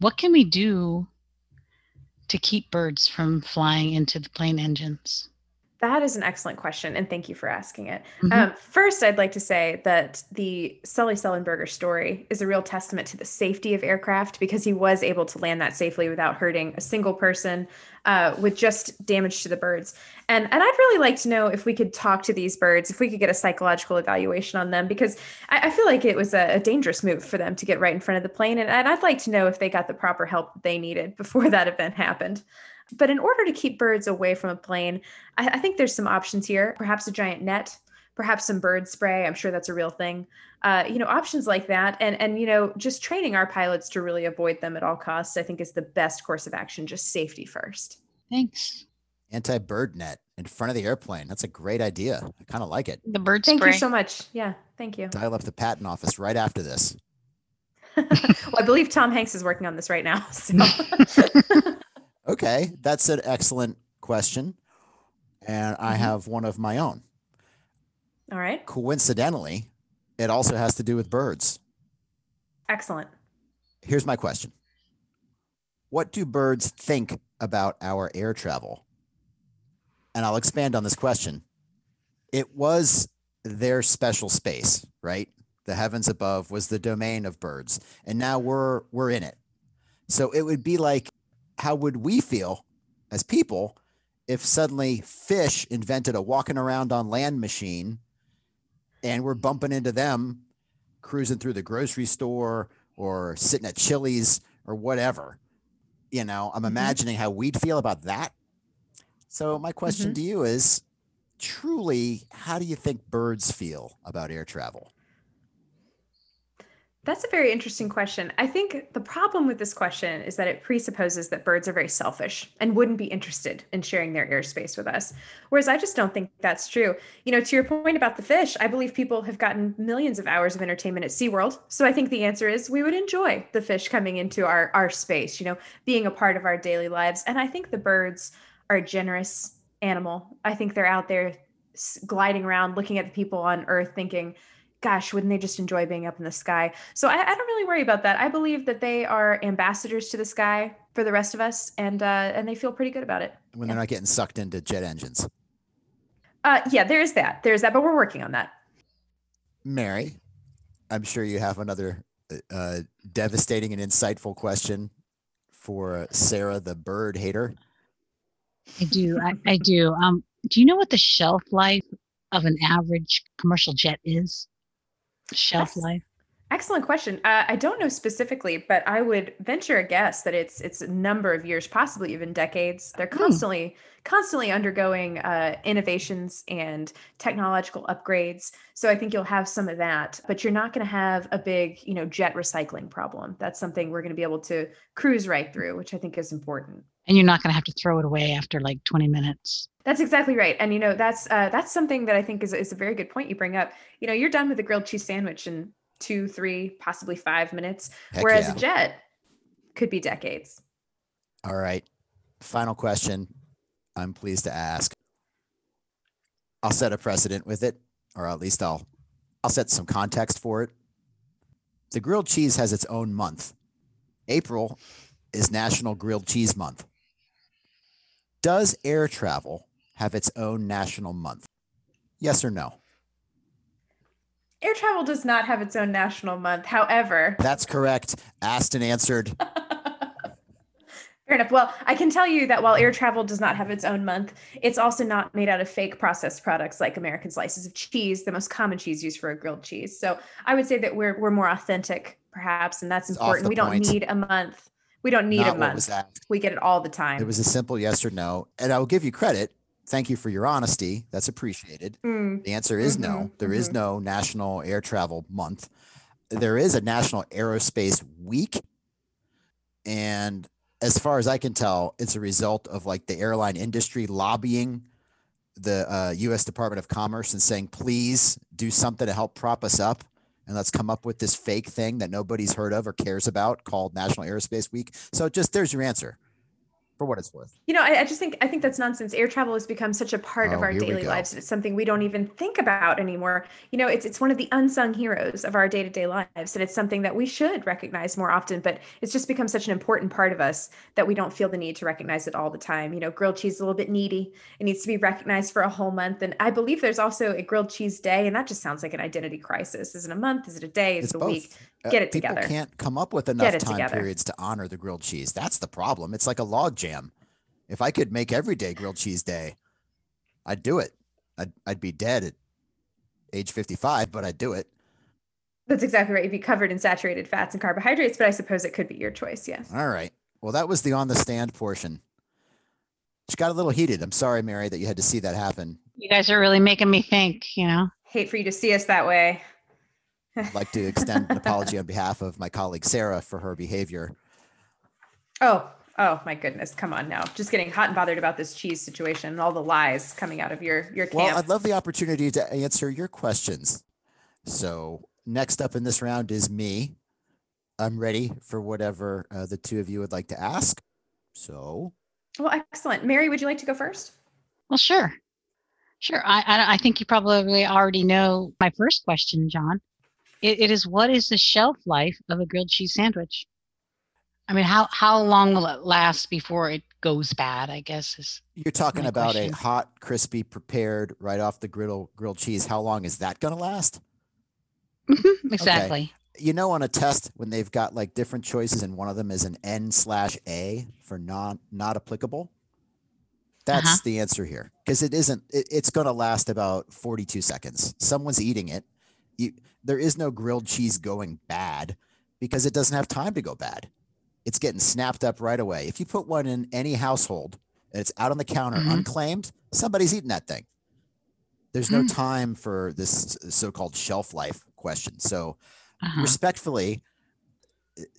what can we do to keep birds from flying into the plane engines? That is an excellent question, and thank you for asking it. Mm-hmm. Um, first, I'd like to say that the Sully Sullenberger story is a real testament to the safety of aircraft because he was able to land that safely without hurting a single person, uh, with just damage to the birds. And and I'd really like to know if we could talk to these birds, if we could get a psychological evaluation on them, because I, I feel like it was a, a, dangerous move for them to get right in front of the plane, and, and I'd like to know if they got the proper help they needed before that event happened. But in order to keep birds away from a plane, I, I think there's some options here. Perhaps a giant net, perhaps some bird spray. I'm sure that's a real thing. Uh, you know, options like that, and and you know, just training our pilots to really avoid them at all costs. I think is the best course of action. Just safety first. Thanks. Anti-bird net in front of the airplane. That's a great idea. I kind of like it. The bird spray. Thank you so much. Yeah, thank you. Dial up the patent office right after this. well, I believe Tom Hanks is working on this right now. So. Okay, that's an excellent question. And I mm-hmm. have one of my own. All right. Coincidentally, it also has to do with birds. Excellent. Here's my question What do birds think about our air travel? And I'll expand on this question. It was their special space, right? The heavens above was the domain of birds, and now we're we're in it. So it would be like how would we feel as people if suddenly fish invented a walking around on land machine and we're bumping into them cruising through the grocery store or sitting at Chili's or whatever? You know, I'm mm-hmm. imagining how we'd feel about that. So, my question mm-hmm. to you is truly, how do you think birds feel about air travel? That's a very interesting question. I think the problem with this question is that it presupposes that birds are very selfish and wouldn't be interested in sharing their airspace with us. Whereas I just don't think that's true. You know, to your point about the fish, I believe people have gotten millions of hours of entertainment at SeaWorld. So I think the answer is we would enjoy the fish coming into our, our space, you know, being a part of our daily lives. And I think the birds are a generous animal. I think they're out there gliding around, looking at the people on Earth, thinking, gosh, wouldn't they just enjoy being up in the sky? So I, I, don't really worry about that. I believe that they are ambassadors to the sky for the rest of us, and uh, and they feel pretty good about it. When they're not getting sucked into jet engines. Uh, yeah, there is that. There's that, but we're working on that. Mary, I'm sure you have another uh, devastating and insightful question for Sarah, the bird hater. I do. I, I do. Um, do you know what the shelf life of an average commercial jet is? Shelf life? Excellent question. Uh, I don't know specifically, but I would venture a guess that it's it's a number of years, possibly even decades. They're hmm. constantly mm. constantly undergoing uh, innovations and technological upgrades. So I think you'll have some of that, but you're not going to have a big you know jet recycling problem. That's something we're going to be able to cruise right through, which I think is important. And you're not going to have to throw it away after like 20 minutes. That's exactly right. And you know, that's uh, that's something that I think is is a very good point you bring up. You know, you're done with a grilled cheese sandwich in two, three, possibly five minutes, Heck whereas yeah. a jet could be decades. All right. Final question. I'm pleased to ask. I'll set a precedent with it, or at least I'll I'll set some context for it. The grilled cheese has its own month. April is National Grilled Cheese Month. Does air travel have its own national month? Yes or no? Air travel does not have its own national month. However, that's correct. Asked and answered. Fair enough. Well, I can tell you that while air travel does not have its own month, it's also not made out of fake processed products like American slices of cheese, the most common cheese used for a grilled cheese. So I would say that we're we're more authentic, perhaps, and that's important. We don't need a month. We don't need not a month. We get it all the time. It was a simple yes or no, and I will give you credit thank you for your honesty. That's appreciated. Mm. The answer is mm-hmm. no. There mm-hmm. is no National Air Travel Month. There is a National Aerospace Week. And as far as I can tell, it's a result of like the airline industry lobbying the uh, US Department of Commerce and saying, please do something to help prop us up. And let's come up with this fake thing that nobody's heard of or cares about called National Aerospace Week. So just there's your answer for what it's worth. You know, I, I, just think I think that's nonsense. Air travel has become such a part oh, of our daily lives. It's something we don't even think about anymore. You know, it's it's one of the unsung heroes of our day to day lives, and it's something that we should recognize more often. But it's just become such an important part of us that we don't feel the need to recognize it all the time. You know, grilled cheese is a little bit needy. It needs to be recognized for a whole month, and I believe there's also a grilled cheese day, and that just sounds like an identity crisis. Is it a month? Is it a day? Is it's it a both. week? Uh, Get it People together. can't come up with enough time together. periods to honor the grilled cheese. That's the problem. It's like a log jam. If I could make every day grilled cheese day, I'd do it. I'd, I'd be dead at age 55, but I'd do it. That's exactly right. You'd be covered in saturated fats and carbohydrates, but I suppose it could be your choice. Yes. All right. Well, that was the on the stand portion. She got a little heated. I'm sorry, Mary, that you had to see that happen. You guys are really making me think, you know. Hate for you to see us that way. I'd like to extend an apology on behalf of my colleague Sarah for her behavior. Oh, oh my goodness! Come on now, just getting hot and bothered about this cheese situation and all the lies coming out of your your camp. Well, I'd love the opportunity to answer your questions. So next up in this round is me. I'm ready for whatever uh, the two of you would like to ask. So. Well, excellent. Mary, would you like to go first? Well, sure. Sure. I, I, I think you probably already know my first question, John it, it is what is the shelf life of a grilled cheese sandwich? I mean, how how long will it last before it goes bad? I guess is you're talking about question. a hot, crispy, prepared right off the griddle grilled cheese. How long is that going to last? Mm-hmm, exactly. Okay. You know, on a test when they've got like different choices, and one of them is an N slash A for non not applicable. That's uh-huh. the answer here because it isn't. It, it's going to last about 42 seconds. Someone's eating it. You there is no grilled cheese going bad because it doesn't have time to go bad. It's getting snapped up right away. If you put one in any household and it's out on the counter mm-hmm. unclaimed, somebody's eating that thing. There's no mm-hmm. time for this so-called shelf life question. So, uh-huh. respectfully,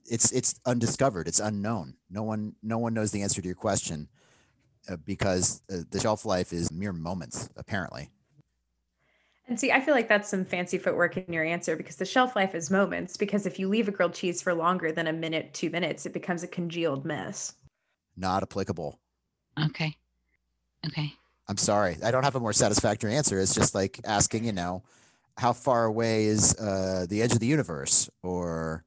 it's it's undiscovered. It's unknown. No one no one knows the answer to your question uh, because uh, the shelf life is mere moments, apparently. And see, I feel like that's some fancy footwork in your answer because the shelf life is moments. Because if you leave a grilled cheese for longer than a minute, two minutes, it becomes a congealed mess. Not applicable. Okay. Okay. I'm sorry. I don't have a more satisfactory answer. It's just like asking, you know, how far away is uh, the edge of the universe? Or,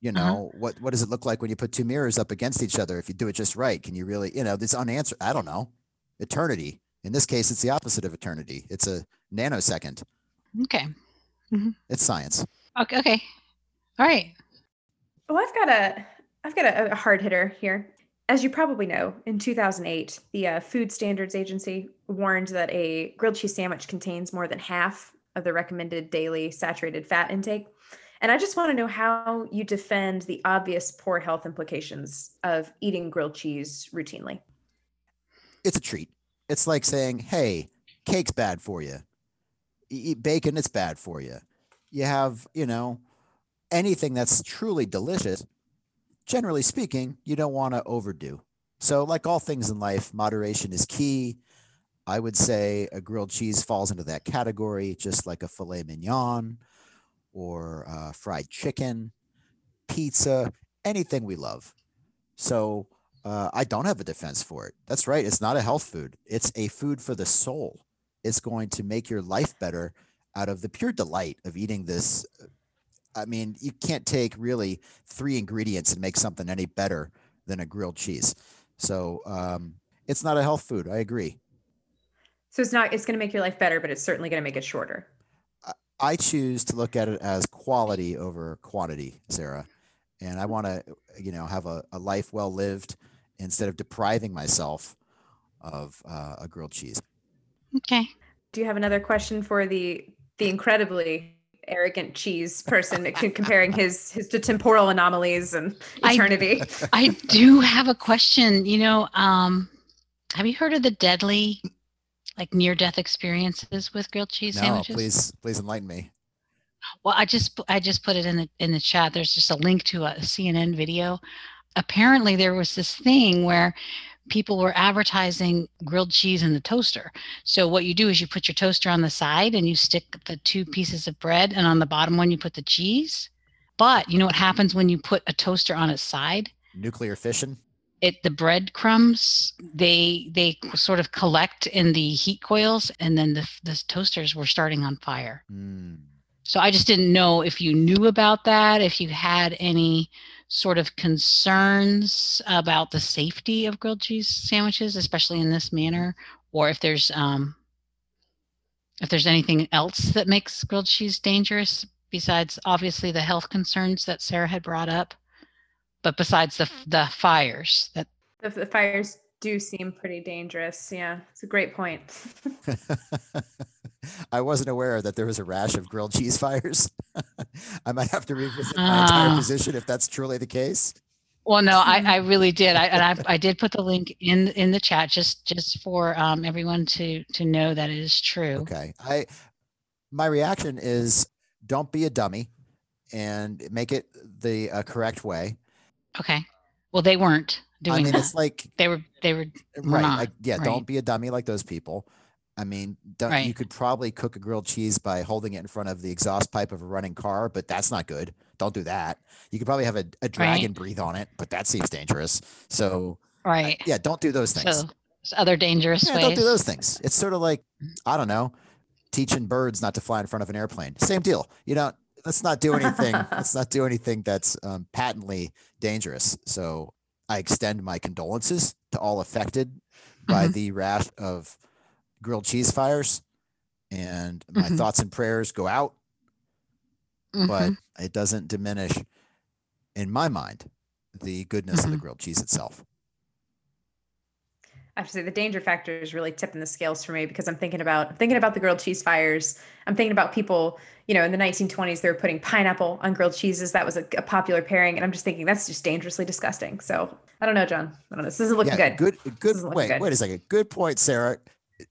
you know, uh-huh. what, what does it look like when you put two mirrors up against each other? If you do it just right, can you really, you know, this unanswered, I don't know, eternity in this case, it's the opposite of eternity. It's a nanosecond. Okay. Mm-hmm. It's science. Okay. Okay. All right. Well, I've got a I've got a, a hard hitter here. As you probably know, in 2008, the uh, Food Standards Agency warned that a grilled cheese sandwich contains more than half of the recommended daily saturated fat intake. And I just want to know how you defend the obvious poor health implications of eating grilled cheese routinely. It's a treat. It's like saying, hey, cake's bad for you. you eat bacon, it's bad for you. You have, you know, anything that's truly delicious, generally speaking, you don't want to overdo. So, like all things in life, moderation is key. I would say a grilled cheese falls into that category, just like a filet mignon or uh, fried chicken, pizza, anything we love. So, uh, I don't have a defense for it. That's right. It's not a health food. It's a food for the soul. It's going to make your life better out of the pure delight of eating this. I mean, you can't take really three ingredients and make something any better than a grilled cheese. So um, it's not a health food. I agree. So it's not. It's going to make your life better, but it's certainly going to make it shorter. I choose to look at it as quality over quantity, Sarah, and I want to, you know, have a, a life well lived instead of depriving myself of uh, a grilled cheese. Okay. Do you have another question for the the incredibly arrogant cheese person comparing his his to temporal anomalies and eternity? I, I do have a question. You know, um, have you heard of the deadly, like near death experiences with grilled cheese no, sandwiches? please, please enlighten me. Well, I just I just put it in the in the chat. There's just a link to a CNN video apparently there was this thing where people were advertising grilled cheese in the toaster. So what you do is you put your toaster on the side and you stick the two pieces of bread and on the bottom one you put the cheese. But you know what happens when you put a toaster on its side? Nuclear fission. it the breadcrumbs they they sort of collect in the heat coils and then the, the toasters were starting on fire mm. so i just didn't know if you knew about that if you had any sort of concerns about the safety of grilled cheese sandwiches especially in this manner or if there's um if there's anything else that makes grilled cheese dangerous besides obviously the health concerns that sarah had brought up but besides the the fires that the, the fires do seem pretty dangerous. Yeah, it's a great point. I wasn't aware that there was a rash of grilled cheese fires. I might have to revisit my entire ah. position if that's truly the case. Well, no, I, I really did. I and I, I did put the link in in the chat just just for um, everyone to to know that it is true. Okay, I my reaction is don't be a dummy and make it the uh, correct way. Okay. Well, they weren't doing. I mean, that. it's like they were. They were right. Like, yeah, right. don't be a dummy like those people. I mean, right. you could probably cook a grilled cheese by holding it in front of the exhaust pipe of a running car, but that's not good. Don't do that. You could probably have a, a dragon right. breathe on it, but that seems dangerous. So, right. yeah, don't do those things. So, other dangerous yeah, ways. Don't do those things. It's sort of like, I don't know, teaching birds not to fly in front of an airplane. Same deal. You don't, let's not do anything. let's not do anything that's um, patently dangerous. So I extend my condolences to all affected by mm-hmm. the rash of grilled cheese fires, and my mm-hmm. thoughts and prayers go out. Mm-hmm. But it doesn't diminish, in my mind, the goodness of the mm-hmm. grilled cheese itself. I have to say the danger factor is really tipping the scales for me because I'm thinking about thinking about the grilled cheese fires. I'm thinking about people, you know, in the 1920s they were putting pineapple on grilled cheeses. That was a, a popular pairing, and I'm just thinking that's just dangerously disgusting. So I don't know, John. I don't know. This isn't looking yeah, good. Good. Good. Wait. Good. Wait a second. Good point, Sarah.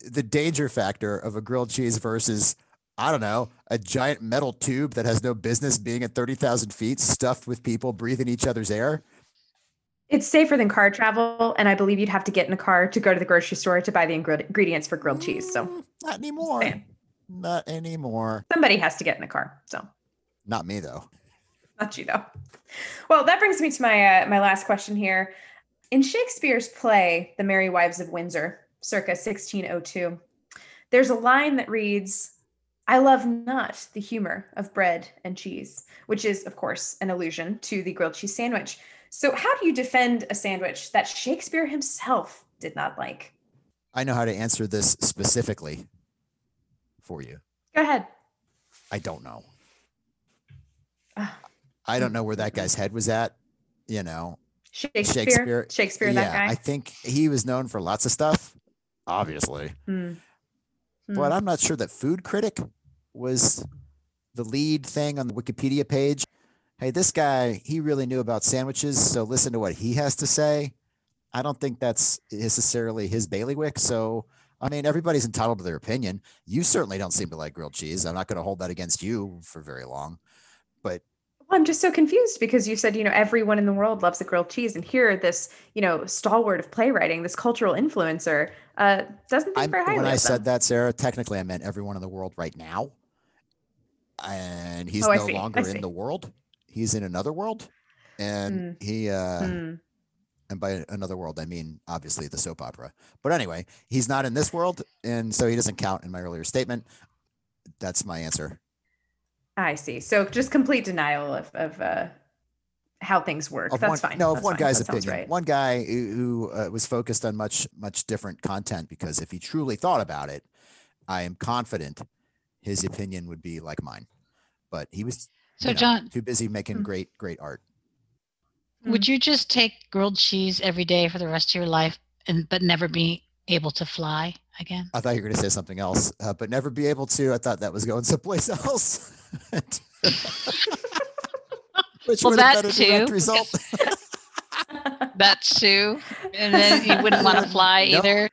The danger factor of a grilled cheese versus I don't know, a giant metal tube that has no business being at 30,000 feet, stuffed with people breathing each other's air. It's safer than car travel, and I believe you'd have to get in a car to go to the grocery store to buy the ingredients for grilled cheese. So mm, not anymore. Not anymore. Somebody has to get in the car. So not me though. Not you though. Well, that brings me to my uh, my last question here. In Shakespeare's play, The Merry Wives of Windsor, circa 1602, there's a line that reads, I love not the humor of bread and cheese, which is, of course, an allusion to the grilled cheese sandwich. So, how do you defend a sandwich that Shakespeare himself did not like? I know how to answer this specifically for you. Go ahead. I don't know. I don't know where that guy's head was at. You know, Shakespeare. Shakespeare. Shakespeare. Yeah, that guy. I think he was known for lots of stuff, obviously. Mm. Mm. But I'm not sure that Food Critic was the lead thing on the Wikipedia page hey, this guy, he really knew about sandwiches. So listen to what he has to say. I don't think that's necessarily his bailiwick. So, I mean, everybody's entitled to their opinion. You certainly don't seem to like grilled cheese. I'm not going to hold that against you for very long. But I'm just so confused because you said, you know, everyone in the world loves a grilled cheese. And here, this, you know, stalwart of playwriting, this cultural influencer, uh, doesn't think very highly When I said that, Sarah, technically I meant everyone in the world right now. And he's oh, no longer in the world he's in another world and mm. he uh mm. and by another world i mean obviously the soap opera but anyway he's not in this world and so he doesn't count in my earlier statement that's my answer i see so just complete denial of of uh how things work. Of That's one, fine. No, That's one fine. guy's opinion. Right. One guy who, who uh, was focused on much, much different content because if he truly thought about it, I am confident his opinion would be like mine. But he was so, you know, John, too busy making mm. great, great art. Would you just take grilled cheese every day for the rest of your life, and but never be able to fly again? I thought you were going to say something else, uh, but never be able to. I thought that was going someplace else. Which well, would have been a direct result. that too, and then you wouldn't want to fly no. either.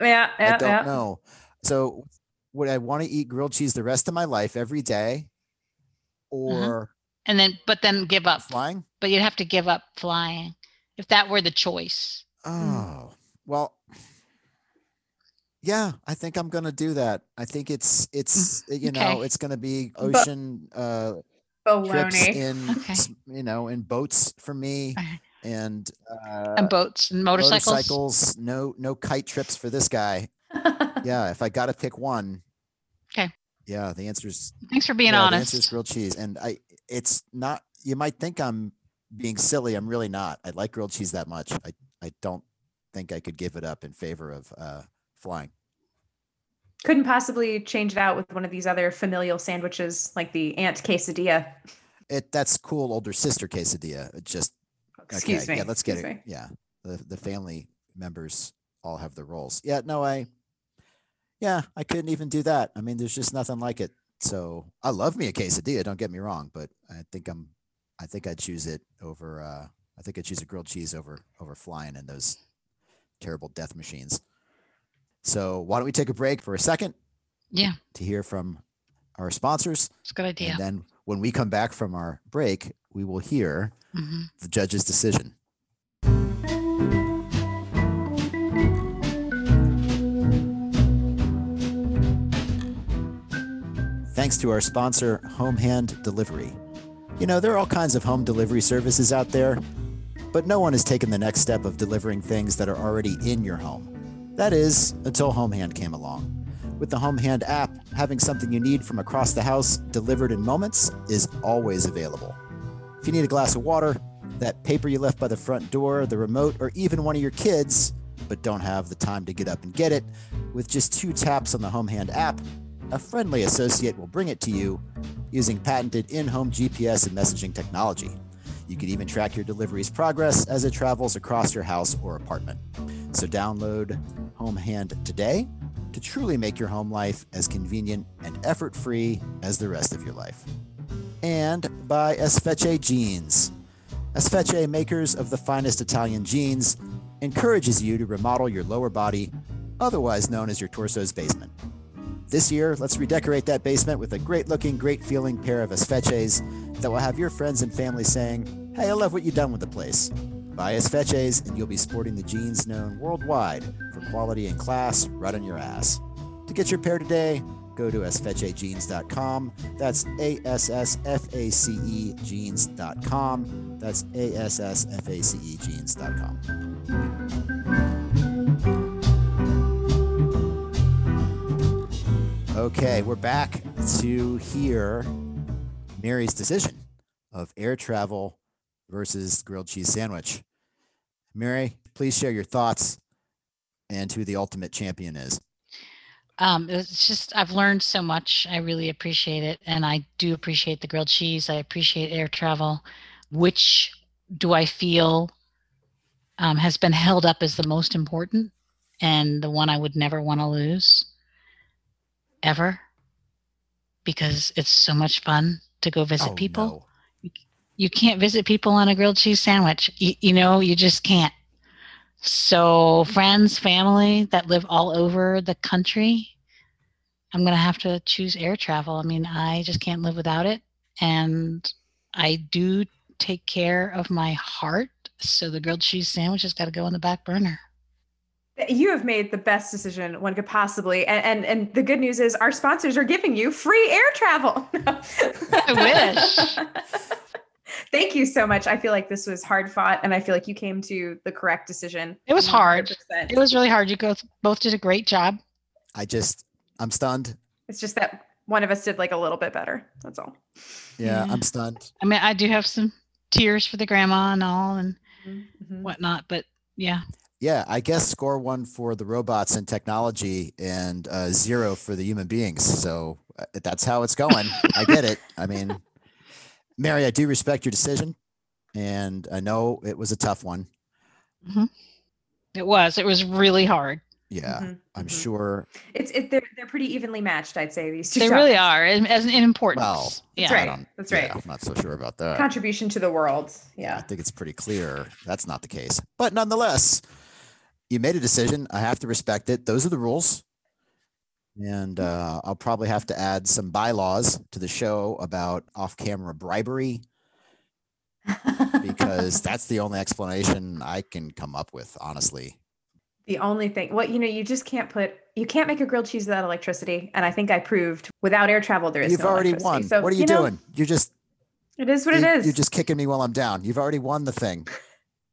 Yeah, yeah, I don't yeah. know. So, would I want to eat grilled cheese the rest of my life every day? Uh-huh. or uh-huh. and then but then give up flying but you'd have to give up flying if that were the choice mm. oh well yeah i think i'm gonna do that i think it's it's you know it's gonna be ocean uh trips in okay. you know in boats for me and uh, and boats and motorcycles. Motorcycles. No, no kite trips for this guy. yeah, if I got to pick one. Okay. Yeah, the answer is. Thanks for being yeah, honest. The answer is grilled cheese, and I. It's not. You might think I'm being silly. I'm really not. I like grilled cheese that much. I. I don't think I could give it up in favor of uh, flying. Couldn't possibly change it out with one of these other familial sandwiches, like the aunt quesadilla. It that's cool older sister quesadilla. It just excuse okay, me. Yeah, let's get excuse it. Me. Yeah, the the family members all have their roles. Yeah, no, I. Yeah, I couldn't even do that. I mean, there's just nothing like it. So I love me a quesadilla. Don't get me wrong, but I think I'm. I think I'd choose it over. uh I think I'd choose a grilled cheese over over flying in those terrible death machines. So why don't we take a break for a second? Yeah. To hear from our sponsors. It's a good idea. And then when we come back from our break, we will hear mm-hmm. the judge's decision. Thanks to our sponsor, Home Hand Delivery. You know, there are all kinds of home delivery services out there, but no one has taken the next step of delivering things that are already in your home. That is, until Homehand came along. With the Homehand app, having something you need from across the house delivered in moments is always available. If you need a glass of water, that paper you left by the front door, the remote, or even one of your kids, but don't have the time to get up and get it, with just two taps on the Homehand app, a friendly associate will bring it to you using patented in home GPS and messaging technology. You can even track your delivery's progress as it travels across your house or apartment. So download Home Hand today to truly make your home life as convenient and effort free as the rest of your life. And by Esfece Jeans. Esfece, makers of the finest Italian jeans, encourages you to remodel your lower body, otherwise known as your torso's basement. This year, let's redecorate that basement with a great looking, great feeling pair of Esfeces that will have your friends and family saying, Hey, I love what you've done with the place. Buy Esfeces and you'll be sporting the jeans known worldwide for quality and class right on your ass. To get your pair today, go to asfecejeans.com. That's A S S F A C E jeans.com. That's A S S F A C E jeans.com. Okay, we're back to hear Mary's decision of air travel versus grilled cheese sandwich. Mary, please share your thoughts and who the ultimate champion is. Um, it's just I've learned so much. I really appreciate it, and I do appreciate the grilled cheese. I appreciate air travel. Which do I feel um, has been held up as the most important and the one I would never want to lose ever because it's so much fun to go visit oh, people. No you can't visit people on a grilled cheese sandwich. You, you know, you just can't. So, friends, family that live all over the country, I'm going to have to choose air travel. I mean, I just can't live without it. And I do take care of my heart. So, the grilled cheese sandwich has got to go on the back burner. You have made the best decision one could possibly, and and, and the good news is our sponsors are giving you free air travel. I wish. Thank you so much. I feel like this was hard fought, and I feel like you came to the correct decision. It was 100%. hard. It was really hard. You both both did a great job. I just, I'm stunned. It's just that one of us did like a little bit better. That's all. Yeah, yeah. I'm stunned. I mean, I do have some tears for the grandma and all and mm-hmm. whatnot, but yeah. Yeah, I guess score one for the robots and technology and uh, zero for the human beings. So uh, that's how it's going. I get it. I mean, Mary, I do respect your decision, and I know it was a tough one. Mm-hmm. It was. It was really hard. Yeah, mm-hmm. I'm mm-hmm. sure. It's it, they're they're pretty evenly matched. I'd say these two. They really are, as in importance. Well, yeah, that's right. That's right. Yeah, I'm not so sure about that. Contribution to the world. Yeah, I think it's pretty clear that's not the case. But nonetheless, you made a decision. I have to respect it. Those are the rules and uh, I'll probably have to add some bylaws to the show about off-camera bribery because that's the only explanation I can come up with, honestly. The only thing, well, you know, you just can't put, you can't make a grilled cheese without electricity, and I think I proved without air travel there is. You've no already won. So, what are you, you know, doing? You're just. It is what you, it is. You're just kicking me while I'm down. You've already won the thing.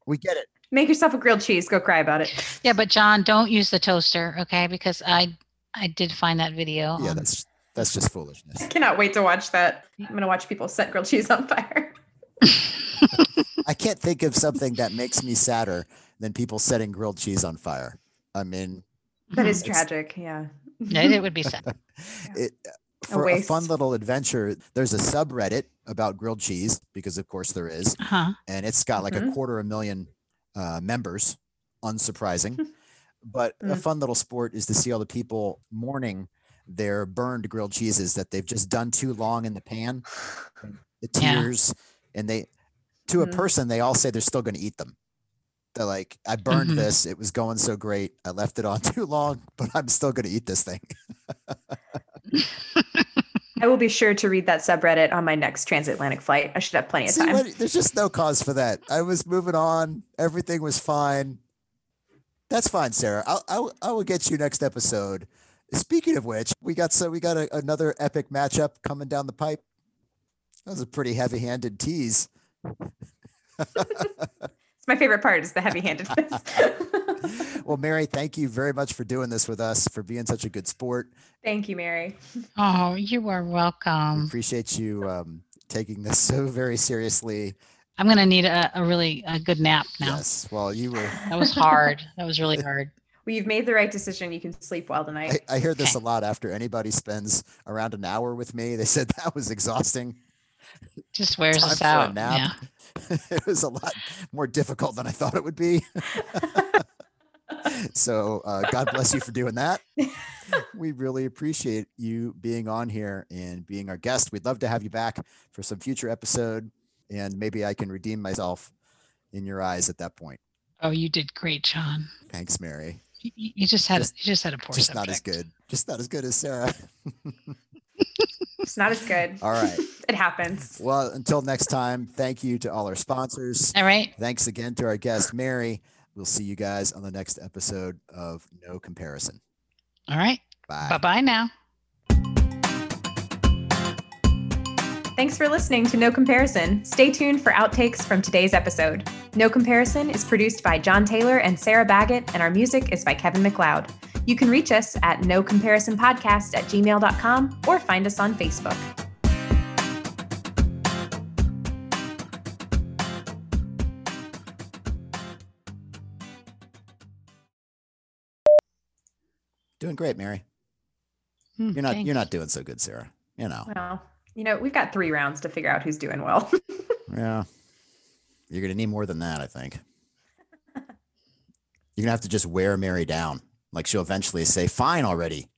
We get it. Make yourself a grilled cheese. Go cry about it. Yeah, but John, don't use the toaster, okay? Because I I did find that video. Yeah, that's that's just foolishness. I cannot wait to watch that. I'm gonna watch people set grilled cheese on fire. I can't think of something that makes me sadder than people setting grilled cheese on fire. I mean, that is tragic. Yeah. it would be sad. it, for a, a, fun little adventure, there's a subreddit about grilled cheese because, of course, there is. Uh-huh. and it's got like mm-hmm. a quarter a million uh, members. Unsurprising, but mm. a fun little sport is to see all the people mourning their burned grilled cheeses that they've just done too long in the pan. The tears, yeah. and they, to mm. a person, they all say they're still going to eat them. They're like, I burned mm-hmm. this. It was going so great. I left it on too long, but I'm still going to eat this thing. I will be sure to read that subreddit on my next transatlantic flight. I should have plenty of See, time. What, there's just no cause for that. I was moving on. Everything was fine. That's fine, Sarah. I'll, I'll I will get you next episode. Speaking of which, we got so we got a, another epic matchup coming down the pipe. That was a pretty heavy-handed tease. It's my favorite part is the heavy-handedness. well, Mary, thank you very much for doing this with us, for being such a good sport. Thank you, Mary. Oh, you are welcome. We appreciate you um, taking this so very seriously. I'm going to need a, a, really a good nap now. Yes. Well, you were. That was hard. that was really hard. Well, you've made the right decision. You can sleep well tonight. I, I hear this okay. a lot after anybody spends around an hour with me. They said that was exhausting. Just wears us out. Yeah. it was a lot more difficult than I thought it would be. so uh, God bless you for doing that. We really appreciate you being on here and being our guest. We'd love to have you back for some future episode, and maybe I can redeem myself in your eyes at that point. Oh, you did great, John. Thanks, Mary. You, you just had just, you just had a poor just subject. not as good. Just not as good as Sarah. It's not as good. All right. it happens. Well, until next time, thank you to all our sponsors. All right. Thanks again to our guest, Mary. We'll see you guys on the next episode of No Comparison. All right. Bye. Bye bye now. Thanks for listening to No Comparison. Stay tuned for outtakes from today's episode. No Comparison is produced by John Taylor and Sarah Baggett, and our music is by Kevin MacLeod. You can reach us at nocomparisonpodcast comparison podcast at gmail.com or find us on Facebook. Doing great, Mary. Hmm, you're not thanks. you're not doing so good, Sarah. You know. Well, you know, we've got three rounds to figure out who's doing well. yeah. You're gonna need more than that, I think. You're gonna have to just wear Mary down. Like she'll eventually say, "Fine already."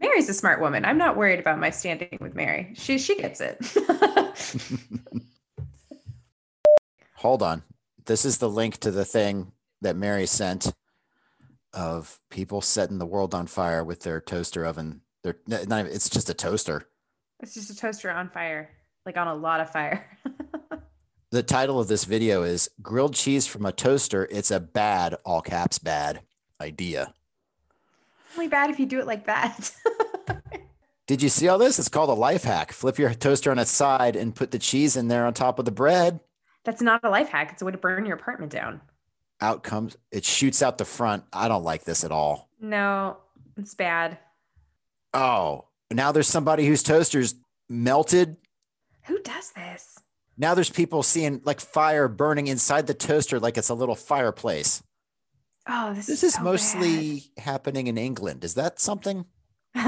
Mary's a smart woman. I'm not worried about my standing with Mary. She she gets it. Hold on. This is the link to the thing that Mary sent of people setting the world on fire with their toaster oven. They're not even, it's just a toaster. It's just a toaster on fire, like on a lot of fire. the title of this video is Grilled Cheese from a Toaster. It's a bad, all caps bad idea only bad if you do it like that. Did you see all this? It's called a life hack. Flip your toaster on its side and put the cheese in there on top of the bread. That's not a life hack. It's a way to burn your apartment down. Out comes it shoots out the front. I don't like this at all. No, it's bad. Oh, now there's somebody whose toaster's melted. Who does this? Now there's people seeing like fire burning inside the toaster like it's a little fireplace. Oh, this, this is, is so mostly bad. happening in England. Is that something?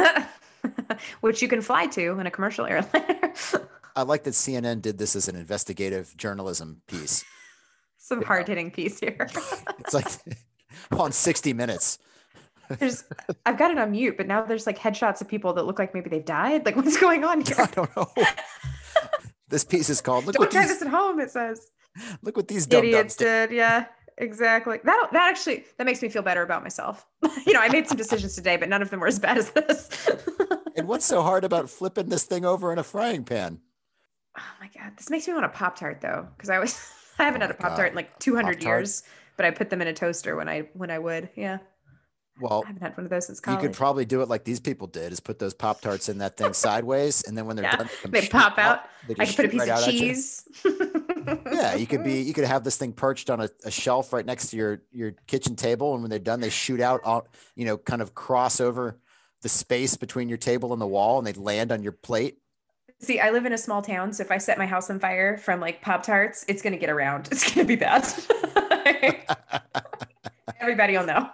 Which you can fly to in a commercial airliner. I like that CNN did this as an investigative journalism piece. Some hard hitting piece here. it's like on 60 Minutes. There's, I've got it on mute, but now there's like headshots of people that look like maybe they've died. Like, what's going on here? I don't know. this piece is called. Look don't try these, this at home. It says. Look what these idiots did. Yeah exactly. That that actually that makes me feel better about myself. you know, I made some decisions today, but none of them were as bad as this. and what's so hard about flipping this thing over in a frying pan? Oh my god, this makes me want a pop tart though, because I was I haven't oh had a pop tart in like 200 Pop-Tart. years, but I put them in a toaster when I when I would. Yeah, Well, I haven't had one of those since college. You could probably do it like these people did: is put those pop tarts in that thing sideways, and then when they're yeah. done, they, they pop out. They I could put a piece right of cheese. yeah, you could be. You could have this thing perched on a, a, shelf right next to your your kitchen table, and when they're done, they shoot out. All you know, kind of cross over the space between your table and the wall, and they land on your plate. See, I live in a small town, so if I set my house on fire from like Pop Tarts, it's gonna get around. It's gonna be bad. Everybody will know.